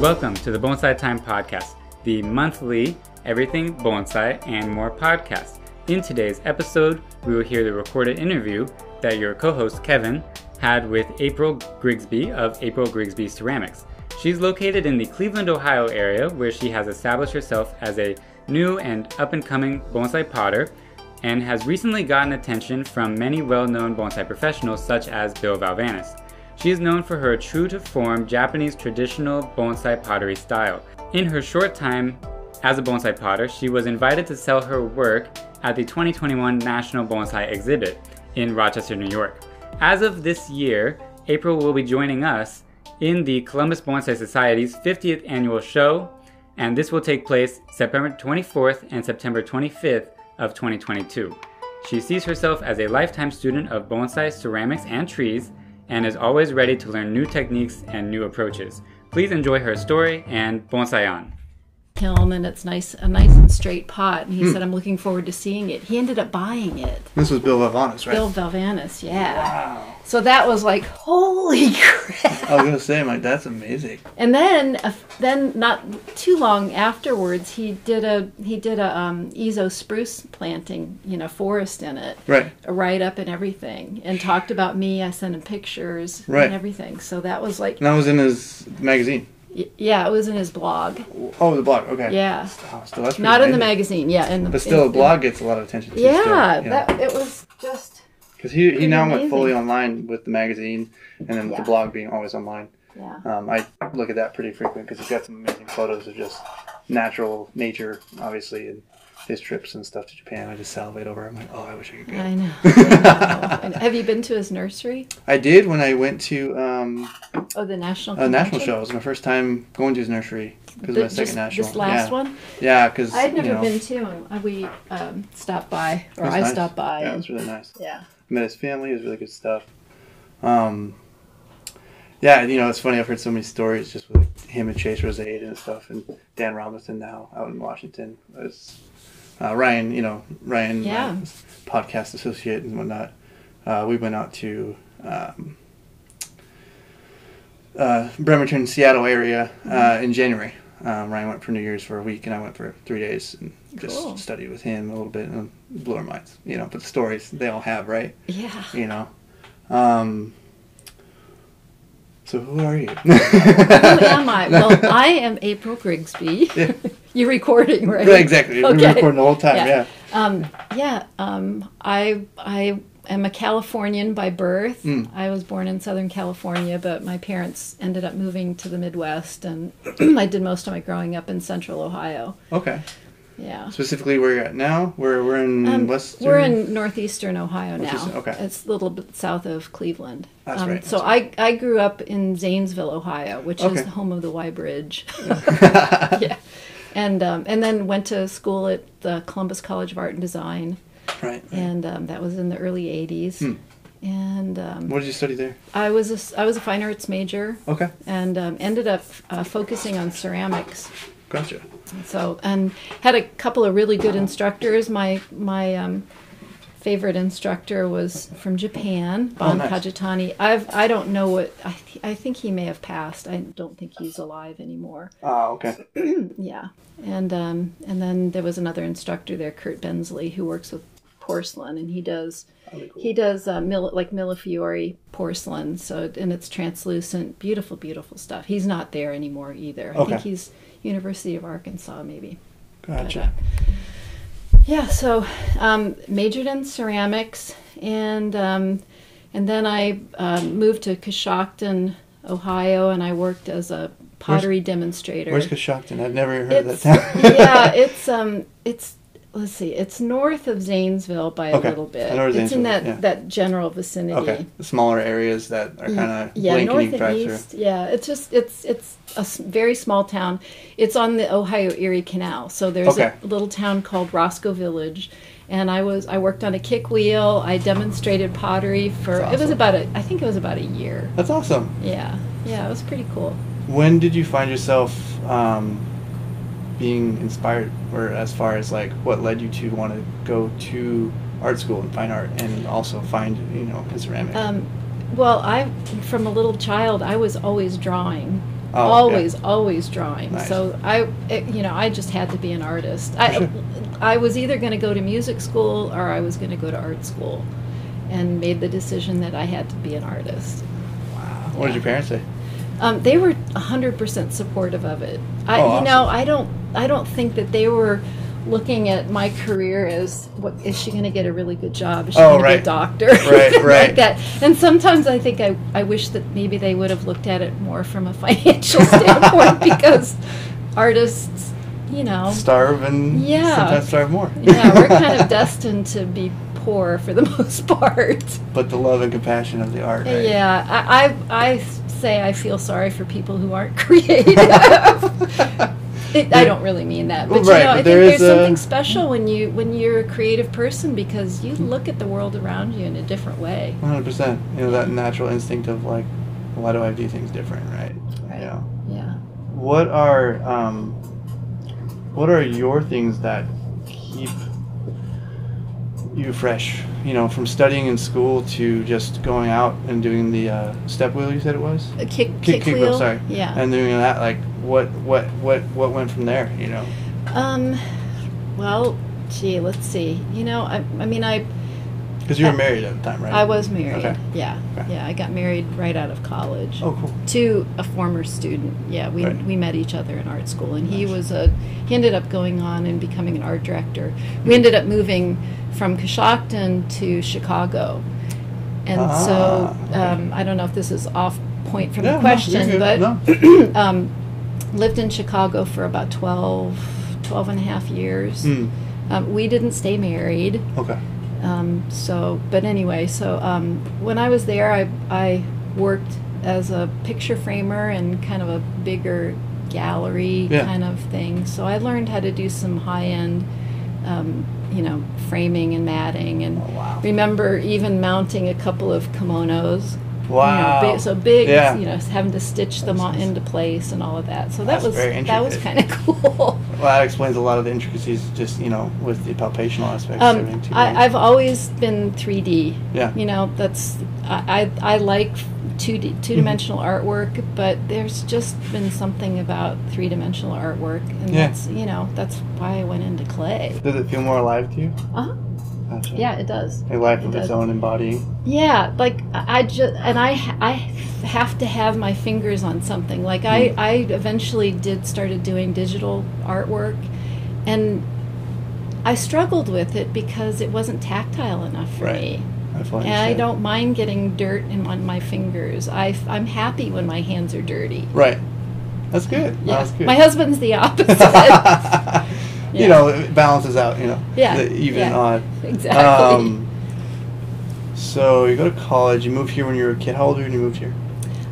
Welcome to the Bonsai Time Podcast, the monthly Everything Bonsai and More podcast. In today's episode, we will hear the recorded interview that your co host Kevin had with April Grigsby of April Grigsby Ceramics. She's located in the Cleveland, Ohio area where she has established herself as a new and up and coming bonsai potter and has recently gotten attention from many well known bonsai professionals such as Bill Valavanis. She is known for her true to form Japanese traditional bonsai pottery style. In her short time as a bonsai potter, she was invited to sell her work at the 2021 National Bonsai Exhibit in Rochester, New York. As of this year, April will be joining us in the Columbus Bonsai Society's 50th annual show, and this will take place September 24th and September 25th of 2022. She sees herself as a lifetime student of bonsai, ceramics, and trees and is always ready to learn new techniques and new approaches. Please enjoy her story and bonsai on. Kiln and it's nice, a nice and straight pot. And he said, "I'm looking forward to seeing it." He ended up buying it. This was Bill Valavanis, right? Bill Valavanis, yeah. Wow. So that was like, holy crap! I was gonna say, like, that's amazing. And then, uh, then not too long afterwards, he did a he did a um, Ezo spruce planting, you know, forest in it, Right. a write up and everything, and talked about me. I sent him pictures Right. and everything. So that was like, And that was in his magazine. Y- yeah, it was in his blog. Oh, the blog. Okay. Yeah, Oh, still, that's not in the amazing. magazine. Yeah, in the But still, in- a blog gets a lot of attention. Too, Yeah, still, that it was just because he he now went fully online with the magazine, and then Yeah. the blog being always online. yeah. Um, I look at that pretty frequently because he's got some amazing photos of just natural nature, obviously, and his trips and stuff to Japan. I just salivate over. I'm like, oh, I wish I could go. I know. I know. Have you been to his nursery? I did when I went to um, Oh, the national a national show. It was my first time going to his nursery because my second national. This last yeah. one? Yeah, because I'd never you know, been to, and uh, we um, stopped by, or it I nice. stopped by. Yeah, it was really nice. yeah. met his family. It was really good stuff. Um, yeah, you know, it's funny. I've heard so many stories just with him and Chase Rosade and stuff, and Dan Robinson now out in Washington. It's, uh, Ryan, you know, Ryan, Yeah. my podcast associate and whatnot. Uh, we went out to um, uh, Bremerton, Seattle area uh, in January. Um, Ryan went for New Year's for a week, and I went for three days and just Cool. studied with him a little bit and blew our minds. You know, but the stories they all have, right? Yeah. you know. Um, so who are you? Who am I? Well, I am April Grigsby. Yeah. You're recording, right? Right, exactly. We've Okay. recording the whole time. Yeah. Yeah. Um, yeah. Um, I I am a Californian by birth. Mm. I was born in Southern California, but my parents ended up moving to the Midwest, and I did most of my growing up in Central Ohio. Okay. Yeah. Specifically, where you're at now? Where we're in Um, Western. We're in northeastern Ohio now. Okay. It's a little bit south of Cleveland. That's um, right, So that's I, I grew up in Zanesville, Ohio, which Okay. is the home of the Y Bridge. yeah. And um, and then went to school at the Columbus College of Art and Design, right. right. and um, that was in the early '80s. Hmm. And um, What did you study there? I was a, I was a fine arts major, Okay. and um, ended up uh, focusing on ceramics. Gotcha. So and had a couple of really good instructors. My my um, favorite instructor was from Japan, Bon nice. Kajitani. I've I don't know what I th- I think he may have passed. I don't think he's alive anymore. Ah, okay. Yeah, and um, and then there was another instructor there, Kurt Bensley, who works with porcelain, and he does cool. he does uh, mil- like Millefiori porcelain. So and it's translucent, beautiful, beautiful stuff. He's not there anymore either. Okay. I think he's University of Arkansas, maybe. Gotcha. Yeah, so um, majored in ceramics, and um, and then I um, moved to Coshocton, Ohio, and I worked as a pottery demonstrator. Where's Coshocton? I've never heard it's, of that town. yeah, it's um, it's let's see, it's north of Zanesville by a Okay. little bit. I know where it's in that yeah. that general vicinity. okay. The smaller areas that are kind of Yeah, north and drive through. east. Yeah, it's just it's it's a very small town. It's on the Ohio Erie Canal, so there's Okay. a little town called Roscoe Village, and I was I worked on a kick wheel. I demonstrated pottery for That's it was about a I think it was about a year. That's awesome. Yeah, yeah, it was pretty cool. When did you find yourself um, being inspired, or as far as like what led you to want to go to art school and fine art, and also find you know ceramic? Um, well, I, from a little child, I was always drawing. Oh, yeah. always, always drawing. Nice. So I, it, you know, I just had to be an artist. I, Sure. I was either going to go to music school or I was going to go to art school, and made the decision that I had to be an artist. wow. What did your parents say? Um, they were hundred percent supportive of it. I, Oh, you know. I don't, I don't think that they were looking at my career as what is she going to get a really good job? Is she Oh, going to be a doctor? Right, Like right. that. And sometimes I think I, I wish that maybe they would have looked at it more from a financial standpoint because artists, you know, Starve and Yeah. sometimes starve more. yeah, we're kind of destined to be poor for the most part. but the love and compassion of the art. Right? Yeah, I, I, I say I feel sorry for people who aren't creative. It, I don't really mean that, but right, you know, I think there there's something special when you when you're a creative person because you look at the world around you in a different way. One hundred percent. You know that natural instinct of like, why do I do things different, right? Right. You know. Yeah. What are um, what are your things that keep you fresh? You know, from studying in school to just going out and doing the uh, step wheel. You said it was A kick, kick, kick, wheel. Sorry. Yeah. And doing that, like, what what what what went from there? You know. um. Well, gee, let's see. You know, I, I mean, I Because you were Uh, married at the time, right? I was married. Okay. Yeah. Okay. Yeah. I got married right out of college. Oh, cool. to a former student. Yeah, we, Right. we met each other in art school, and he was a he ended up going on and becoming an art director. We ended up moving from Coshocton to Chicago, and Ah, so um, I don't know if this is off point from Yeah, the question, you're but. No. um, lived in Chicago for about 12, 12 and a half years. Hmm. Um, we didn't stay married. Okay. Um, so, but anyway, so um, when I was there, I, I worked as a picture framer and kind of a bigger gallery Yeah. kind of thing. So I learned how to do some high end, um, you know, framing and matting, and Oh, wow. remember even mounting a couple of kimonos. you know, Wow. big, so big, Yeah. you know, having to stitch them all into place and all of that. So that That's was very that was kind of cool. Well, that explains a lot of the intricacies, just you know, with the palpational aspects. Um, everything too, right? I, I've always been 3D. Yeah. You know, that's I I, I like 2D two dimensional Mm-hmm. artwork, but there's just been something about three dimensional artwork, and Yeah. that's you know that's why I went into clay. Does it feel more alive to you? Uh-huh. Gotcha. Yeah, it does. A life It of its does. own embodying. Yeah, like I just and I I have to have my fingers on something. Like I Mm. I eventually did started doing digital artwork, and I struggled with it because it wasn't tactile enough for Right. me. And I don't mind getting dirt in on my fingers. I, I'm happy when my hands are dirty. Right. That's good. Yeah. That's good. My husband's the opposite. You know, it balances out. You know. Yeah, even yeah. odd. exactly. Um, so you go to college. You moved here when you were a kid. How old were you when you moved here?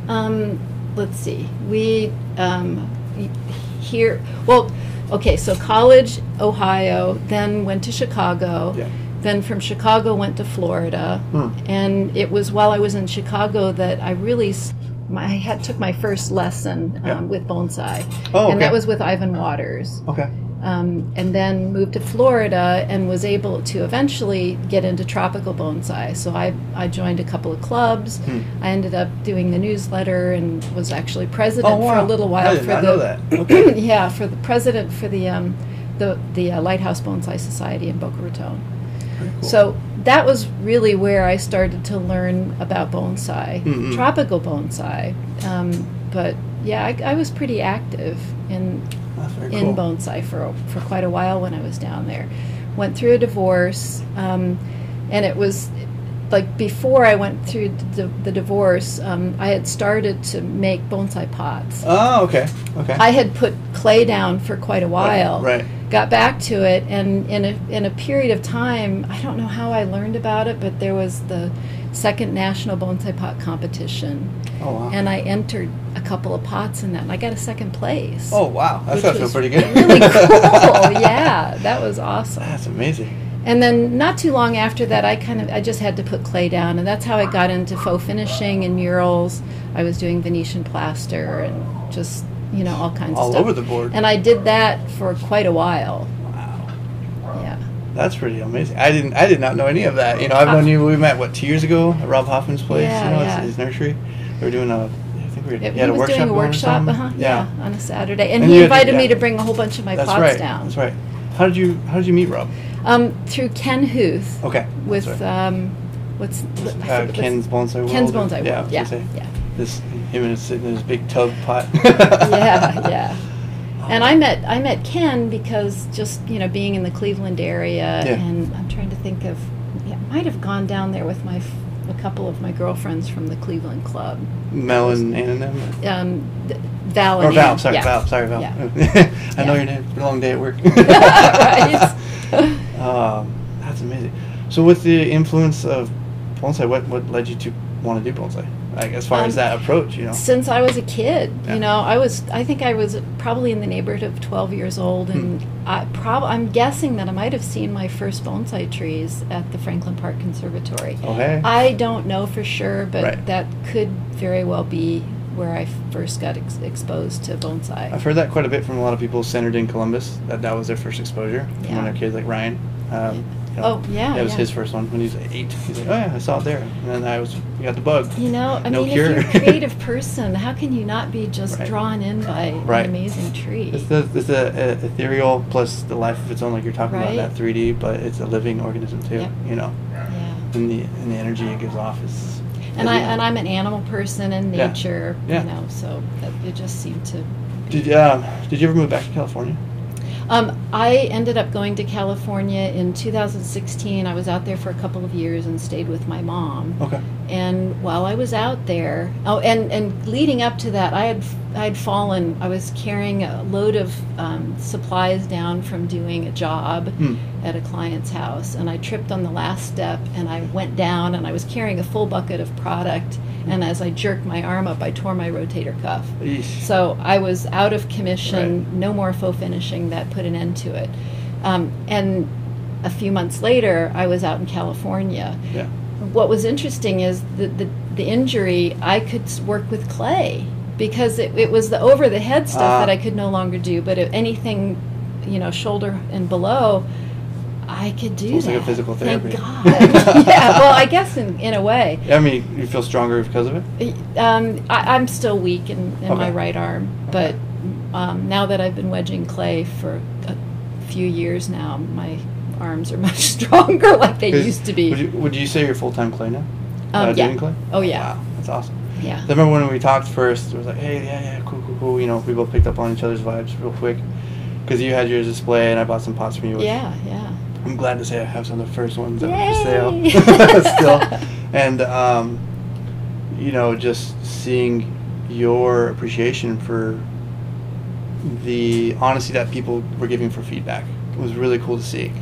Um, let's see. We um, here. Well, okay. So college, Ohio. Then went to Chicago. Yeah. Then from Chicago went to Florida. Hmm. And it was while I was in Chicago that I really. My, I had took my first lesson um, Yeah. with bonsai, Oh, and that was with Ivan Watters. Okay. um, and then moved to Florida and was able to eventually get into tropical bonsai. So I, I joined a couple of clubs. Hmm. I ended up doing the newsletter and was actually president Oh, for a little I while did for the know that. Okay. yeah for the president for the um, the the uh, Lighthouse Bonsai Society in Boca Raton. Cool. So that was really where I started to learn about bonsai, Mm-mm. tropical bonsai. Um, but yeah, I, I was pretty active in in cool. bonsai for for quite a while when I was down there. Went through a divorce, um, and it was like before I went through the, the divorce. Um, I had started to make bonsai pots. Oh, okay. Okay. I had put clay down for quite a while. Right. Got back to it, and in a in a period of time, I don't know how I learned about it, but there was the second national bonsai pot competition, Oh wow. and I entered a couple of pots in that, and I got a second place. oh wow. That's which gotta feel was pretty good. Really cool. yeah, that was awesome. That's amazing. And then not too long after that, I kind of I just had to put clay down, and that's how I got into faux finishing and murals. I was doing Venetian plaster and just you know all kinds All of stuff. over the board. And I did that for quite a while. Wow. Yeah. That's pretty amazing. I didn't. I did not know any of that. You know, I've known you. We met what two years ago at Rob Hoffman's place. Yeah, you know, yeah. his, nursery. We were doing a. I think we were, Yeah, a he was workshop doing a workshop, uh-huh, yeah. on a Saturday, and, And he had to- invited me to bring a whole bunch of my That's pots right. down. That's right. How did you How did you meet Rob? Um, through Ken Huth Okay. with right. um, what's uh, Ken's Bonsai World. Ken's Bonsai yeah, I World. was Yeah, yeah, This him and sitting in his big tub pot. yeah, yeah. And I met I met Ken because just you know being in the Cleveland area, Yeah. and I'm trying to think of, yeah, I might have gone down there with my f- a couple of my girlfriends from the Cleveland Club. Mel and Ann and them. Um, th- Val Or Val, Ann, sorry, yeah. Val, sorry, Val. Yeah. I know your name. It's been a long day at work. right. Um, that's amazing. So, with the influence of bonsai, what what led you to want to do bonsai? Like as far Um, as that approach, you know. Since I was a kid, Yeah. you know, I was I think I was probably in the neighborhood of 12 years old and Hmm. I prob I'm guessing that I might have seen my first bonsai trees at the Franklin Park Conservatory. Oh hey. I don't know for sure, but Right. that could very well be where I first got ex- exposed to bonsai. I've heard that quite a bit from a lot of people centered in Columbus. That that was their first exposure Yeah. when they're kids, like Ryan. Um, you know, Oh, yeah, That was yeah. his first one when he was eight. He's like, oh yeah, I saw it there, and then I was, we got the bug. You know, I No mean, cure. if you're a creative person, how can you not be just Right. drawn in by Right. an amazing tree? It's the it's the uh, ethereal plus the life of its own, like you're talking Right. about that 3D, but it's a living organism too. Yep. You know, yeah. and the and the energy it gives off is. And I and I'm an animal person and Yeah. nature, Yeah. you know, so that, it just seemed to. Did um, did you ever move back to California? Um, I ended up going to California in 2016. I was out there for a couple of years and stayed with my mom. Okay. And while I was out there, oh, and and leading up to that, I had I had fallen. I was carrying a load of um, supplies down from doing a job Hmm. at a client's house, and I tripped on the last step, and I went down, and I was carrying a full bucket of product, and as I jerked my arm up, I tore my rotator cuff. Eesh. So I was out of commission, Right. no more faux finishing. That put an end to it. Um, and a few months later, I was out in California. Yeah. What was interesting is the, the, the injury, I could work with clay because it, it was the over the head stuff Ah. that I could no longer do. But anything, you know, shoulder and below, I could do Almost that. like a physical Thank therapy. God. yeah, well, I guess in, in a way. I mean, you feel stronger because of it. Um, I, I'm still weak in, in my right arm, but um, now that I've been wedging clay for a few years now, my arms are much stronger like they used to be. Would you, would you say you're full time clay now? Um, uh, yeah. doing clay? Oh, yeah. Wow, that's awesome. yeah. I remember when we talked first, it was like, hey, yeah, yeah, cool, cool, cool. You know, we both picked up on each other's vibes real quick. Because you had yours display and I bought some pots from you. Yeah, yeah. I'm glad to say I have some of the first ones that were for sale still. And, um, you know, just seeing your appreciation for the honesty that people were giving for feedback was really cool to see.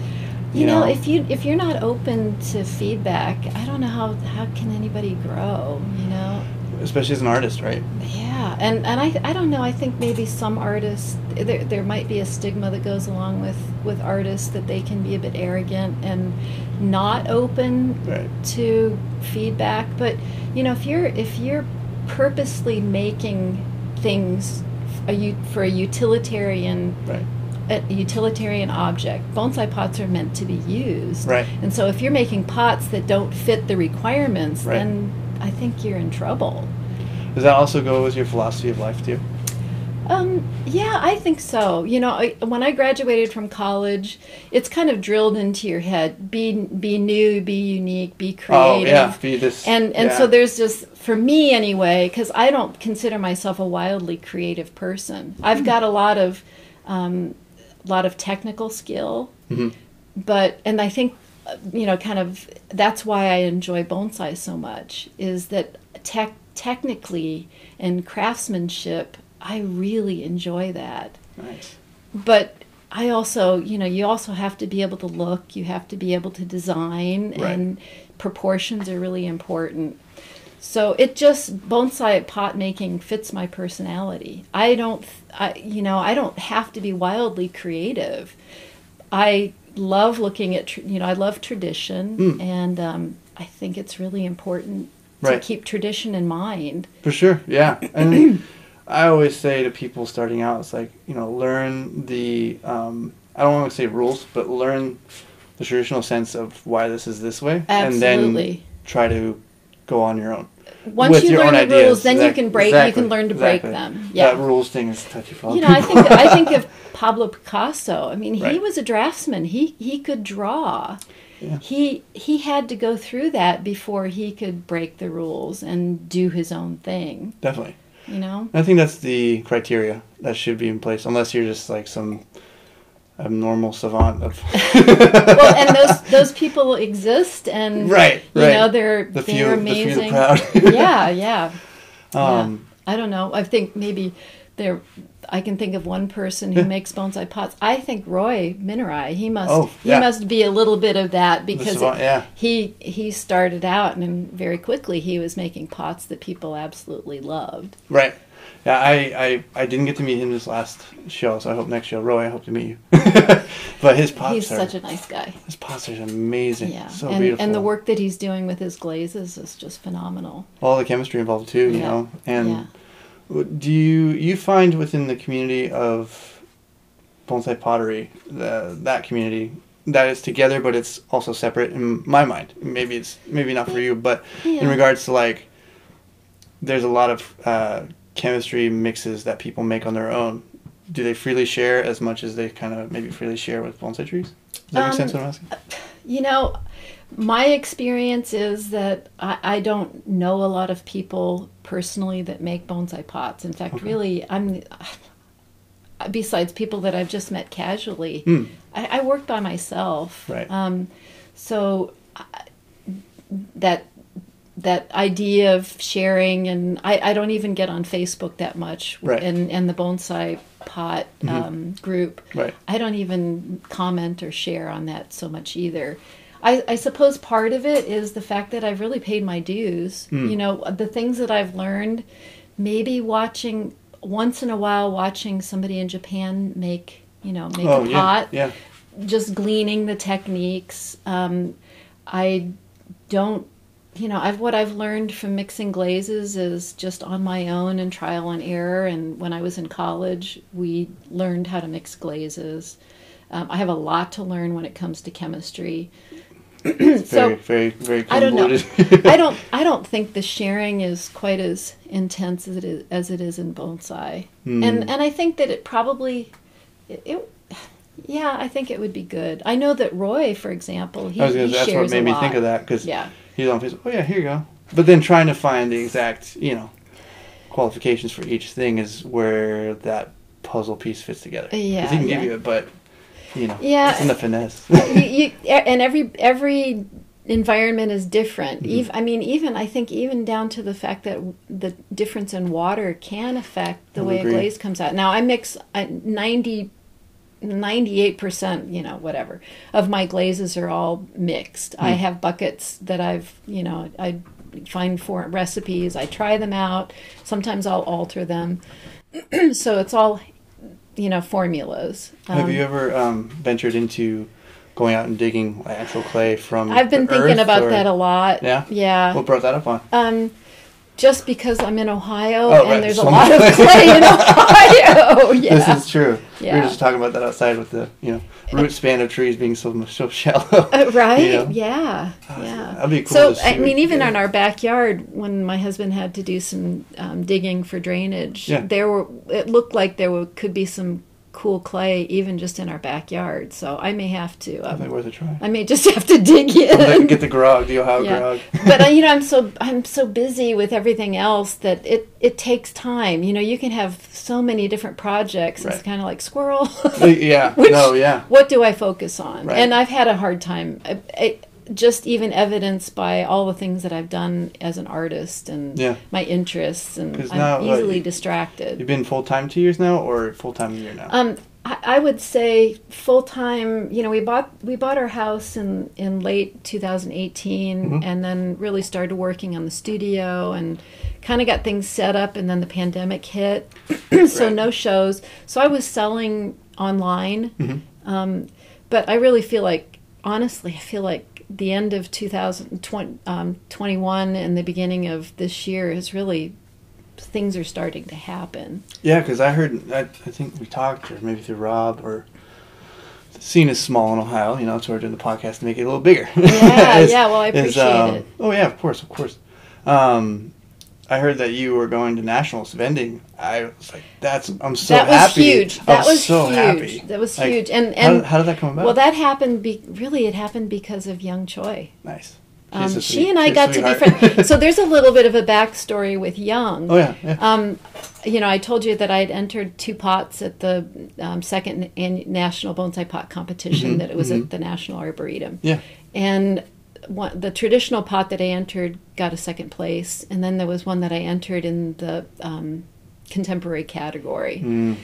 You, know, if you if you're not open to feedback, I don't know how how can anybody grow. You know. Especially as an artist, right? Yeah, and and I I don't know. I think maybe some artists there there might be a stigma that goes along with with artists that they can be a bit arrogant and not open Right. to feedback. But you know, if you're if you're purposely making things a, u- for a utilitarian Right. a utilitarian object. Bonsai pots are meant to be used. Right. And so if you're making pots that don't fit the requirements, Right. then I think you're in trouble. Does that also go with your philosophy of life too? Um, yeah, I think so. You know, I, when I graduated from college, it's kind of drilled into your head: be be new, be unique, be creative. Oh yeah, be this. And and yeah. so there's just for me anyway, because I don't consider myself a wildly creative person. I've got a lot of um, lot of technical skill, Mhm. but and I think you know kind of that's why I enjoy bonsai so much is that tech technically and craftsmanship I really enjoy that Nice. but I also, you know, you also have to be able to look, you have to be able to design, Right. and proportions are really important. So it just bonsai pot making fits my personality. I don't, I, you know, I don't have to be wildly creative. I love looking at, you know, I love tradition, Mm. and um, I think it's really important to keep tradition in mind. For sure, yeah. And I always say to people starting out, it's like you know, learn the um, I don't want to say rules, but learn the traditional sense of why this is this way, Absolutely. and then try to go on your own. Once you learn the ideas. rules, then you can break. exactly, You can learn to break them. Yeah. That rules thing is touchy for you know, I think I think of Pablo Picasso. I mean, he Right. was a draftsman. He he could draw. Yeah. He he had to go through that before he could break the rules and do his own thing. Definitely. You know. I think that's the criteria that should be in place, unless you're just like some abnormal savant of well, and those those people exist, and right, you right. know they're the they're few, the amazing. few, the yeah, yeah. um, I don't know. I think maybe there. I can think of one person who makes bonsai pots. I think Roy Minarai. He must. Oh, yeah. He must be a little bit of that because savant, yeah, he he started out and very quickly he was making pots that people absolutely loved. right. Yeah, I, I, I didn't get to meet him this last show, so I hope next show, Roy, I hope to meet you. but his pots He's are such a nice guy. his pots are amazing. Yeah, so and beautiful. and the work that he's doing with his glazes is just phenomenal. all the chemistry involved too, you Yeah. know. And yeah. do you you find within the community of bonsai pottery, the, that community, that is together but it's also separate in my mind. Maybe it's maybe not for you, but in regards to like, there's a lot of uh, chemistry mixes that people make on their own. Do they freely share as much as they kind of maybe freely share with bonsai trees? Does that make Um, sense? What I'm asking? You know, my experience is that I, I don't know a lot of people personally that make bonsai pots. In fact, Okay. really, I'm. Besides people that I've just met casually, Hmm. I, I work by myself. Right. Um, so I, that that idea of sharing, and I, I don't even get on Facebook that much. Right. And and the bonsai pot um, group. Right. I don't even comment or share on that so much either. I, I suppose part of it is the fact that I've really paid my dues. Hmm. You know, the things that I've learned, maybe watching once in a while, watching somebody in Japan make, you know, make Oh a yeah, pot, yeah. just gleaning the techniques. Um, I don't, you know, I've what I've learned from mixing glazes is just on my own and trial and error. And when I was in college, we learned how to mix glazes. Um, I have a lot to learn when it comes to chemistry. Very, so very, very I don't know. I don't. I don't think the sharing is quite as intense as it is, as it is in bonsai, Hmm. and and I think that it probably, it, it, yeah, I think it would be good. I know that Roy, for example, he, I was gonna, he that's what shares made a me lot. think of that because Yeah, he's on Facebook. Oh yeah, here you go. But then trying to find the exact, you know, qualifications for each thing is where that puzzle piece fits together. Yeah, he can give you it, but you know, Yeah. it's in the finesse. you, you, and every every environment is different. Mm-hmm. Ev I mean, even I think even down to the fact that the difference in water can affect the I way agree. a glaze comes out. Now I mix uh, 90 98% you know whatever of my glazes are all mixed i Hmm. have buckets that i've you know i find for recipes i try them out sometimes i'll alter them so it's all you know formulas Have Um, you ever um, ventured into going out and digging actual clay from? I've been thinking earth, about or- that a lot. Yeah? Yeah. What brought that up on? Um, just because I'm in Ohio Oh, right, and there's a lot of clay. in Ohio. Yeah. This is true. We were just talking about that outside with the you know root span of trees being so so shallow. Uh, right? You know? Yeah. Yeah. That'd be cool. So I mean, even get. in our backyard, when my husband had to do some um, digging for drainage, Yeah. there were it looked like there were, could be some cool clay even just in our backyard. So I may have to. Um, worth a try. I may just have to dig in. Get the grog, the Ohio Yeah. grog. but uh, you know i'm so i'm so busy with everything else that it it takes time you know you can have so many different projects it's kind of like squirrel yeah. Which- no. Yeah. what do i focus on Right. and i've had a hard time I, I, just even evidenced by all the things that i've done as an artist and Yeah. my interests and i'm now, easily you- distracted You've been full time two years now, or full time a year now? um, I, I would say full time. You know, we bought we bought our house in in late 2018, Mhm. and then really started working on the studio and kind of got things set up. And then the pandemic hit, so Right. no shows. So I was selling online, Mhm. um, but I really feel like, honestly, I feel like the end of 2021 um, 21 and the beginning of this year is really things are starting to happen. Yeah, because I heard, I, I think we talked, or maybe through Rob, or seen as small in Ohio. You know, why we're doing the podcast to make it a little bigger. Yeah, Is- yeah. Well, I is, appreciate um, it. Oh yeah, of course, of course. Um, I heard that you were going to nationals vending. I was like, "That's I'm so that was happy." huge. That was, so huge. happy. That was Like, huge. And How, and how did that come about? well, that happened. Be, really, it happened because of Young Choi. nice. Um, she and I got to be friends. so there's a little bit of a backstory with Young. oh yeah, yeah. Um, you know, I told you that I had entered two pots at the um, second an- national bonsai pot competition. Mhm, That it was mhm. at the National Arboretum. Yeah. And one, the traditional pot that I entered got a second place, and then there was one that I entered in the um, contemporary category. Mm.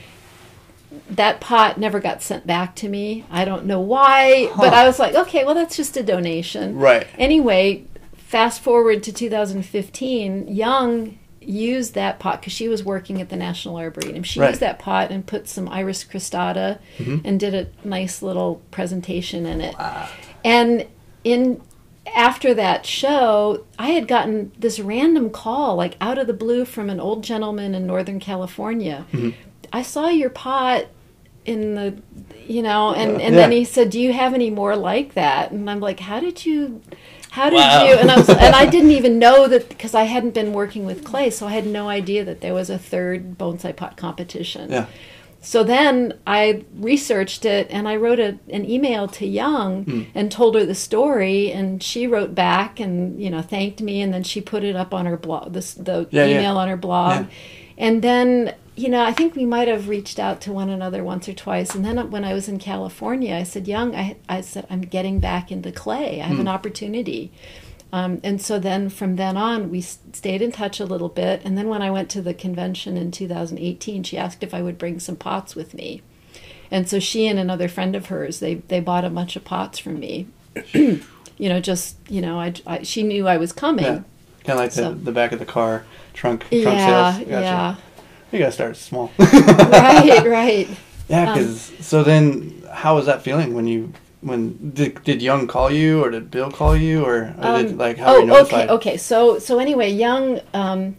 That pot never got sent back to me. I don't know why, but I was like, okay, well, that's just a donation. Right. Anyway, fast forward to 2015, Young used that pot because she was working at the National Arboretum. She Right. used that pot and put some Iris cristata Mhm. and did a nice little presentation in it. Wow. And in after that show, I had gotten this random call, like out of the blue, from an old gentleman in Northern California. Mhm. I saw your pot in the, you know, and, Yeah. and then Yeah. he said, "Do you have any more like that?" And I'm like, "How did you?" How did Wow. you? And I was, and I didn't even know that because I hadn't been working with clay, so I had no idea that there was a third bonsai pot competition. Yeah. So then I researched it and I wrote a, an email to Young Hmm. and told her the story, and she wrote back and you know thanked me, and then she put it up on her blog, this, the Yeah, yeah. email on her blog, Yeah. and then you know I think we might have reached out to one another once or twice, and then when I was in California, I said, Young, I, I said I'm getting back into clay. I have Hmm. an opportunity. Um, and so then from then on, we stayed in touch a little bit. And then when I went to the convention in 2018, she asked if I would bring some pots with me. And so she and another friend of hers, they, they bought a bunch of pots from me. you know, just, you know, I, I, she knew I was coming. Yeah. Kind of like the, So- the back of the car trunk trunk Yeah, sales. Gotcha. yeah. You gotta start small. right, right. Yeah, Um, because so then, how was that feeling when you when did, did Young call you or did Bill call you or, or did Um, like how were you oh, notified? okay, okay. So, so anyway, Young, um,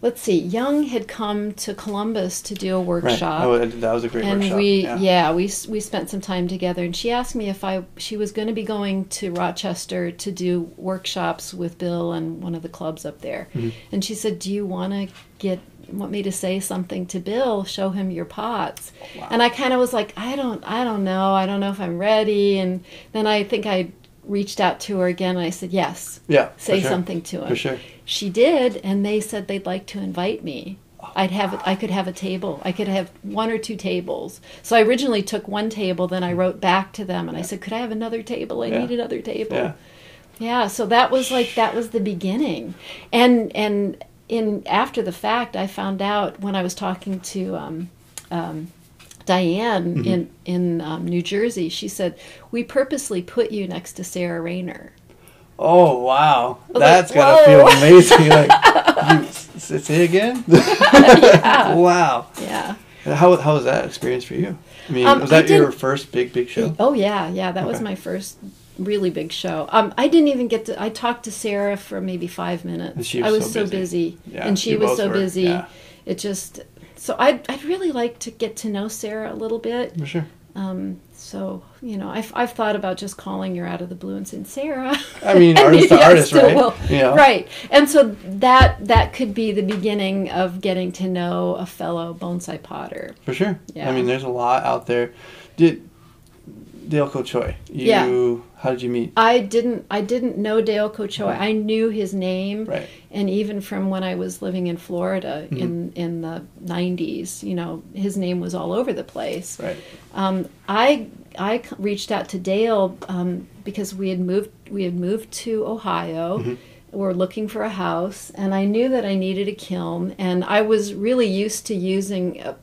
let's see, Young had come to Columbus to do a Right. workshop. Oh, that was a great and workshop. we yeah. yeah. we we spent some time together and she asked me if I she was going to be going to Rochester to do workshops with Bill and one of the clubs up there Mhm. and she said do you want to get want me to say something to Bill show him your pots Wow. and I kind of was like I don't I don't know I don't know if I'm ready and then I think I reached out to her again and I said yes yeah, say sure. something to him for sure. she did, and they said they'd like to invite me. I'd have I could have a table. I could have one or two tables. So I originally took one table, then I wrote back to them and I said, "Could I have another table? I Yeah. need another table." Yeah. Yeah, so that was like that was the beginning. And and in after the fact, I found out when I was talking to um, um, Diane Mm-hmm. in in um, New Jersey. She said we purposely put you next to Sarah Rayner. Oh wow, that's like, gotta feel amazing. Like, you, say again. Wow. Yeah. How how was that experience for you? I mean, Um, was that your first big big show? Oh yeah, yeah. That was my first really big show. Um, I didn't even get to. I talked to Sarah for maybe five minutes. She I was was so so busy. busy, Yeah, and she was so were, busy. yeah. It just. So I'd, I'd really like to get to know Sarah a little bit. For sure. Um, so you know, I've, I've thought about just calling her out of the blue and saying, Sarah. I mean, artist to artist, right? will. Know? Right, and so that that could be the beginning of getting to know a fellow bonsai potter. For sure. Yeah. I mean, there's a lot out there. Did Dale Choi? You, Yeah. How did you meet? I didn't I didn't know Dale Cochoy. I knew his name. Right. And even from when I was living in Florida Mm-hmm. in in the 90s, you know, his name was all over the place. Right. Um, I I reached out to Dale um, because we had moved we had moved to Ohio. Mm-hmm. We're looking for a house, and I knew that I needed a kiln, and I was really used to using. Uh,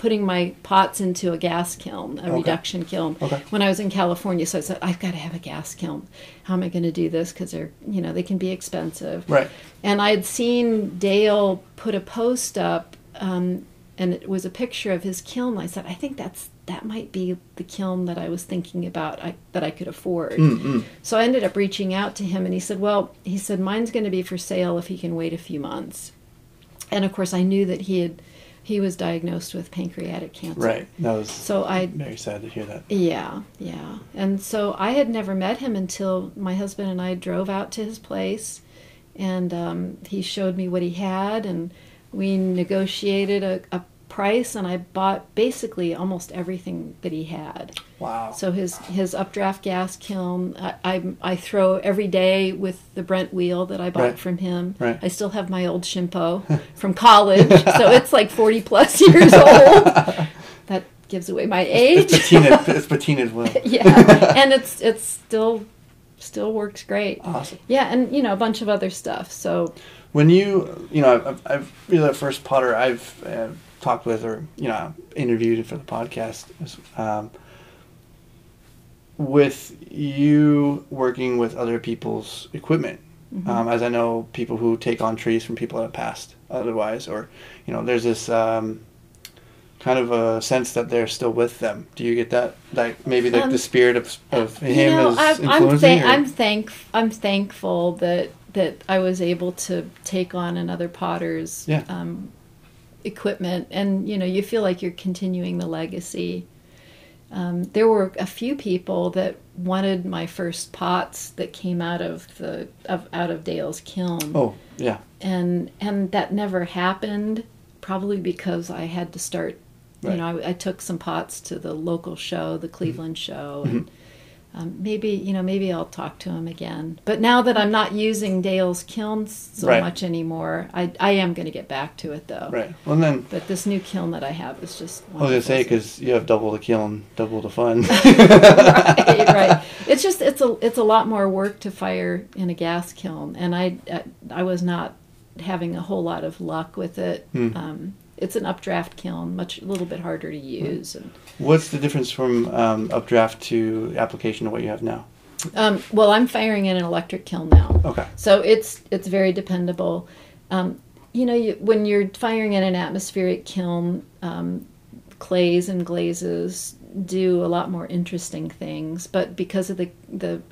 putting my pots into a gas kiln a Okay. reduction kiln Okay. when i was in california so i said i've got to have a gas kiln how am i going to do this because they're you know they can be expensive Right. and I had seen Dale put a post up, um, and it was a picture of his kiln. I said, I think that's that might be the kiln that I was thinking about I, that I could afford. Mm-mm. So I ended up reaching out to him, and he said, "Well, he said mine's going to be for sale if he can wait a few months." And of course, I knew that he had he was diagnosed with pancreatic cancer. Right. That was So I very sad to hear that. yeah, yeah. And so I had never met him until my husband and I drove out to his place, and um, he showed me what he had, and we negotiated a, a price, and I bought basically almost everything that he had. Wow. So his his updraft gas kiln, I, I I throw every day with the Brent wheel that I bought Right. from him. Right. I still have my old Shimpo from college, so it's like forty plus years old. That gives away my age. It's patina. it's patina's will. yeah, and it's it's still still works great. Awesome. Yeah, and you know a bunch of other stuff. So When you, you know, I've, I've first potter I've uh, talked with or you know interviewed for the podcast. Um, with you working with other people's equipment, um, as I know people who take on trees from people that have passed otherwise, or you know, there's this um, kind of a sense that they're still with them. Do you get that? Like maybe like Um, the spirit of of him you know, is I'm, I'm, influencing. thank- or- I'm thank I'm thankful that that I was able to take on another potter's Yeah. um, equipment, and you know, you feel like you're continuing the legacy. Um, there were a few people that wanted my first pots that came out of the of out of Dale's kiln. oh yeah, and and that never happened probably because i had to start Right. you know I, I took some pots to the local show the cleveland show and um, maybe you know maybe i'll talk to him again but now that i'm not using dale's kilns so Right. much anymore i, I am going to get back to it though right. Well then. but this new kiln that i have is just I was gonna say because you have double the kiln, double the fun. right, right. It's just it's a it's a lot more work to fire in a gas kiln, and I I, I was not having a whole lot of luck with it. Hmm. Um, it's an updraft kiln, much a little bit harder to use. And, What's the difference from um, updraft to application to what you have now? um, well, I'm firing in an electric kiln now, Okay. so it's it's very dependable. Um, you know, you, when you're firing in an atmospheric kiln, um, clays and glazes do a lot more interesting things, but because of the the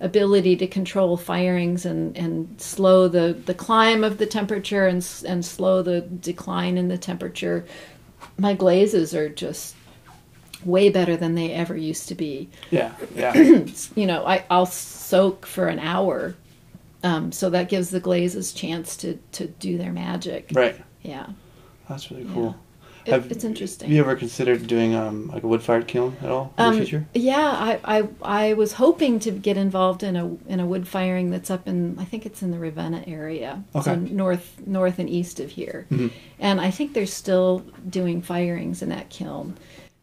ability to control firings and, and slow the, the climb of the temperature and, and slow the decline in the temperature, my glazes are just way better than they ever used to be. Yeah. Yeah. You know, I, I'll soak for an hour, um, so that gives the glazes chance to, to do their magic. right. Yeah, That's really Yeah. Cool. It- Have- it's interesting. Have you ever considered doing um, like a wood fired kiln at all in Um, the future? Yeah, I, I I was hoping to get involved in a in a wood firing that's up in I think it's in the Ravenna area, so north north and east of here, Mhm. and I think they're still doing firings in that kiln.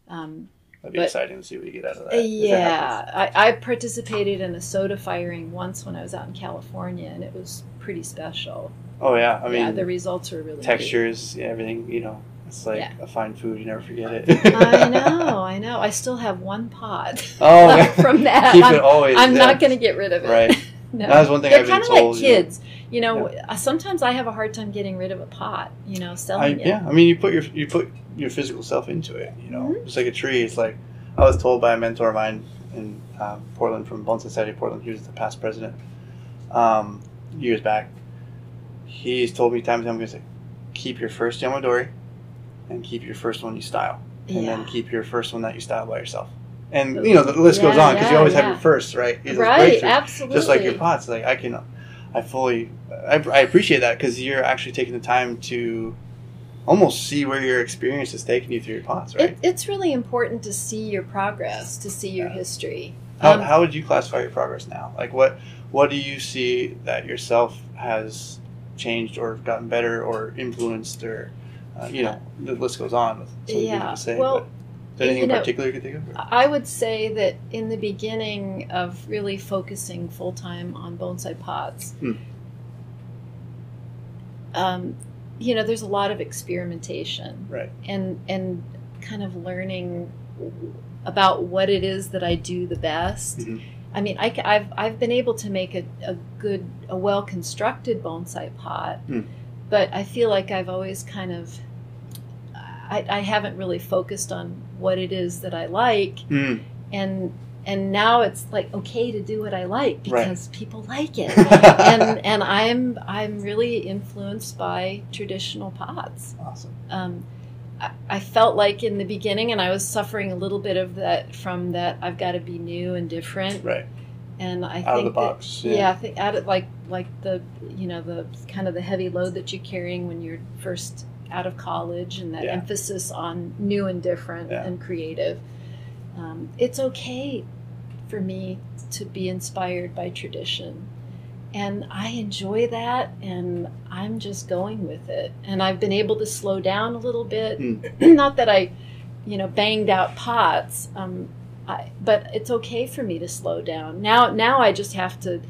Um, That'd be but- exciting to see what you get out of that. if that yeah, I, I participated in a soda firing once when I was out in California, and it was pretty special. Oh yeah. I mean, yeah, the results were really neat. textures, yeah, everything. You know, it's like Yeah. a fine food. You never forget it. I know, I know. I still have one pot Oh, from that. Keep I'm, it always. I'm yeah. not going to get rid of it. Right. No. That was one thing They're I've been kind of told, like you know. kids. You know, uh sometimes I have a hard time getting rid of a pot. You know, I, selling it. yeah, I mean, you put your you put your physical self into it. You know, Mm-hmm. it's like a tree. It's like I was told by a mentor of mine in um, Portland from Bonsai Society of Portland. He was the past president um, years back. He's told me time and time again, he's like, keep your first Yamadori, and keep your first one you style, and then keep your first one that you style by yourself. And you know the list goes on because you yeah, always have your first, right? It's Right, absolutely. Just like your pots, like I can, I fully, I, I appreciate that because you're actually taking the time to almost see where your experience is taking you through your pots, right? It, it's really important to see your progress, to see your Yeah. history. how, Um, how would you classify your progress now? Like what what do you see that yourself has changed or gotten better or influenced or uh, you know the list goes on with so Yeah, to say. well, but is there anything you in particular you could think of? I would say that in the beginning of really focusing full time on bonsai pots, Hmm. um, you know, there's a lot of experimentation Right. and and kind of learning about what it is that I do the best. Mhm. I mean, I, have I've been able to make a, a good, a well constructed bonsai pot, Hmm. But I feel like I've always kind of, I, I haven't really focused on what it is that I like, Mm. and and now it's like okay to do what I like Right. because people like it, and and I'm I'm really influenced by traditional pots. Awesome. Um, I- I felt like in the beginning, and I was suffering a little bit of that from that. I've got to be new and different, Right. And I Out of think the that- box. yeah, I think out of like like the you know the kind of the heavy load that you're carrying when you're first out of college, and that Yeah. emphasis on new and different Yeah. and creative. Um, it's okay for me to be inspired by tradition, and I enjoy that, and I'm just going with it. And I've been able to slow down a little bit. Not that I, you know, banged out pots. Um, I, but it's okay for me to slow down now. Now I just have to,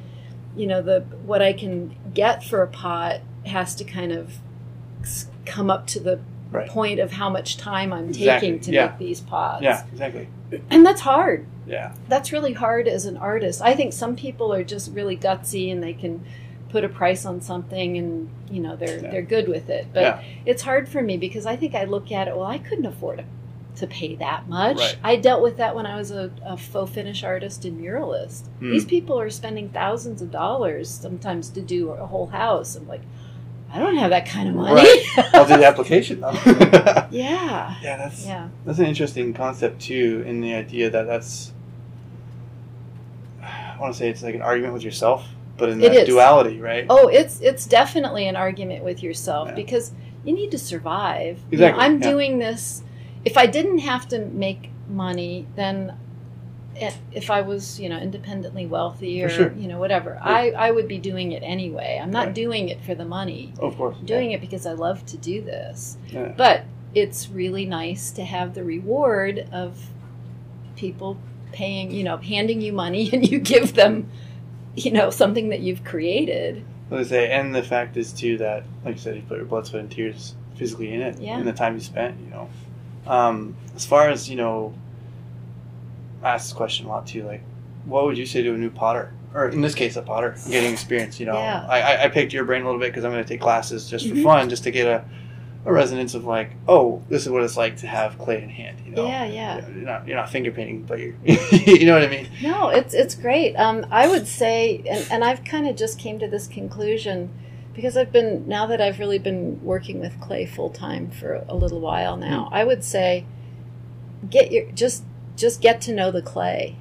you know, the what I can get for a pot has to kind of come up to the Right. point of how much time I'm Exactly, taking to yeah. make these pots. Yeah, exactly. and that's hard. Yeah. That's really hard as an artist. I think some people are just really gutsy and they can put a price on something and you know they're Yeah. they're good with it. But Yeah. it's hard for me because I think I look at it. Well, I couldn't afford to, to pay that much. Right. I dealt with that when I was a, a faux finish artist and muralist. Hmm. These people are spending thousands of dollars sometimes to do a whole house. I'm like, I don't have that kind of money. Right. I'll do the application though. yeah, yeah, that's yeah, that's an interesting concept too, in the idea that that's. I want to say it's like an argument with yourself, but in It that is. duality, right? Oh, it's it's definitely an argument with yourself Yeah. because you need to survive. You know, Exactly, I'm yeah. doing this. If I didn't have to make money, then if I was, you know, independently wealthy or sure. you know whatever, I I would be doing it anyway. I'm not Right. doing it for the money. Oh, of course. I'm doing it because I love to do this. Yeah. But it's really nice to have the reward of people paying, you know, handing you money and you give them, you know, something that you've created. I was say, and the fact is too that, like I said, you put your blood, sweat, and tears physically in it, Yeah. in the time you spent. You know, um, as far as you know, I ask this question a lot too. Like, what would you say to a new potter, or in this case, a potter getting experience? You know, Yeah. I, I, picked your brain a little bit because I'm going to take classes just for Mhm. fun, just to get a, a resonance of like, oh, this is what it's like to have clay in hand. You know, Yeah, yeah. You're not you're not finger painting, but you're, you know what I mean. No, it's it's great. Um, I would say, and, and I've kind of just came to this conclusion because I've been now that I've really been working with clay full time for a little while now. I would say, get your just just get to know the clay.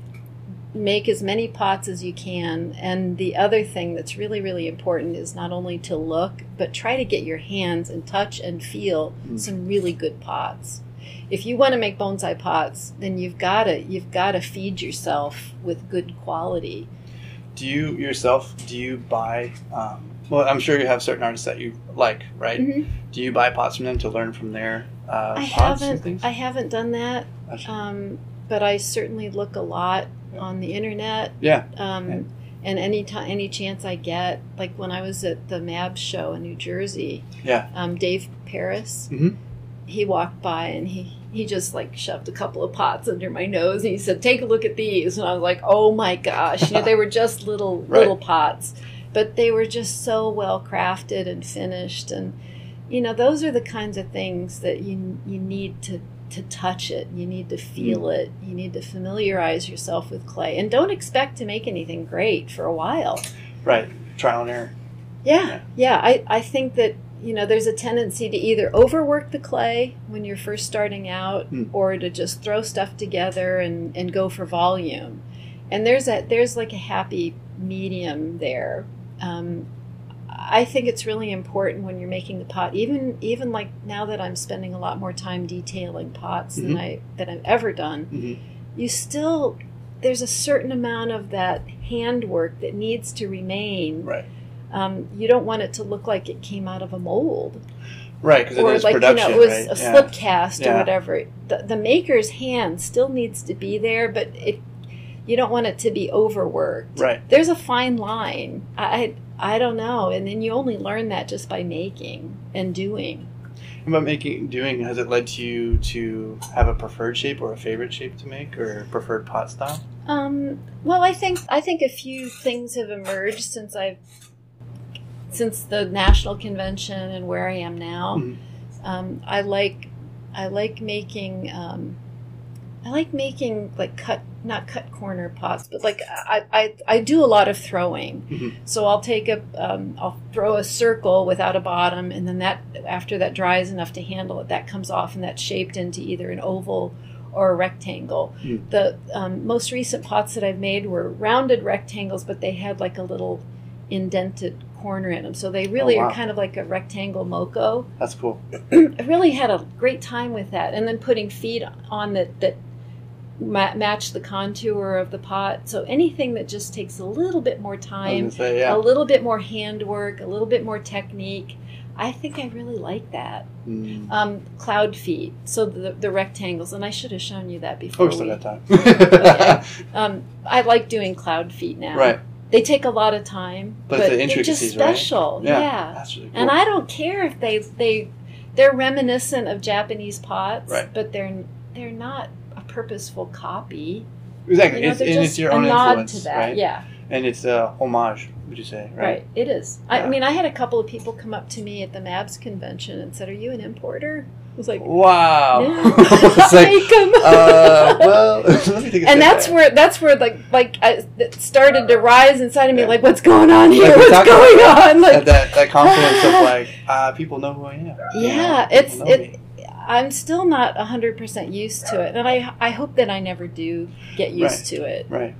Make as many pots as you can, and the other thing that's really really important is not only to look, but try to get your hands and touch and feel Mm. some really good pots if you want to make bonsai pots, then you've got to you've got to feed yourself with good quality. Do you yourself? Do you buy? Um, well, I'm sure you have certain artists that you like, right? Mhm. Do you buy pots from them to learn from their uh, I pots and haven't things? I haven't done that, um, but I certainly look a lot on the internet. yeah, Um, Yeah. And any time, any chance I get, like when I was at the MAB show in New Jersey, yeah. um, Dave Paris, Mhm. he walked by and he he just like shoved a couple of pots under my nose and he said, "Take a look at these." And I was like, "Oh my gosh!" You know, they were just little Right. little pots, but they were just so well crafted and finished. And you know, those are the kinds of things that you you need to to touch it. You need to feel Mm. it. You need to familiarize yourself with clay, and don't expect to make anything great for a while. Right. Trial and error. Yeah, Yeah. yeah. I, I think that, you know, there's a tendency to either overwork the clay when you're first starting out Hmm. or to just throw stuff together and, and go for volume. And there's a there's like a happy medium there. Um, I think it's really important when you're making the pot, even even like now that I'm spending a lot more time detailing pots than Mhm. I than I've ever done Mhm. you still there's a certain amount of that handwork that needs to remain. Right. Um, you don't want it to look like it came out of a mold, Right. Because it or like production, you know it was right? a yeah. slip cast or Yeah. whatever. The, the maker's hand still needs to be there, but it you don't want it to be overworked. Right. There's a fine line. I I don't know, and then you only learn that just by making and doing. About making and doing has it led to you to have a preferred shape or a favorite shape to make or preferred pot style? Um, well, I think I think a few things have emerged since I've since the national convention and where I am now. Mhm. Um, I like I like making um, I like making like cut not cut corner pots, but like I I, I do a lot of throwing. Mhm. So I'll take a um, I'll throw a circle without a bottom, and then that after that dries enough to handle it, that comes off and that's shaped into either an oval or a rectangle. Mm. The um, most recent pots that I've made were rounded rectangles, but they had like a little indented corner in them, so they really Oh, wow. are kind of like a rectangle mokko. That's cool. I really had a great time with that, and then putting feet on that that ma- match the contour of the pot. So anything that just takes a little bit more time, say yeah. a little bit more handwork, a little bit more technique. I think I really like that. Mm. Um, cloud feet, so the, the rectangles, and I should have shown you that before. Oh, we still got time. Okay. um, I like doing cloud feet now. Right. They take a lot of time, But but, the they're just intricacies, right? special. Yeah. yeah. Really cool. And I don't care if they they they're reminiscent of Japanese pots, Right. but they're they're not purposeful copy. exactly. You know, it's, and just it's your a own nod influence, to that. right? Yeah, And it's a homage, would you say? right. Right. It is. Yeah. I mean, I had a couple of people come up to me at the MABS convention and said, "Are you an importer?" I was like, Wow. "No, it's like, uh, well, let me take a and that's where that's where like like I, it started to rise inside of me. Yeah. Like, what's going on here? Like what's going on? Like, that, that confidence of like uh, people know who I am. you Yeah, know? it's it. me. I'm still not 100% used to it, and I I hope that I never do get used Right. to it. right.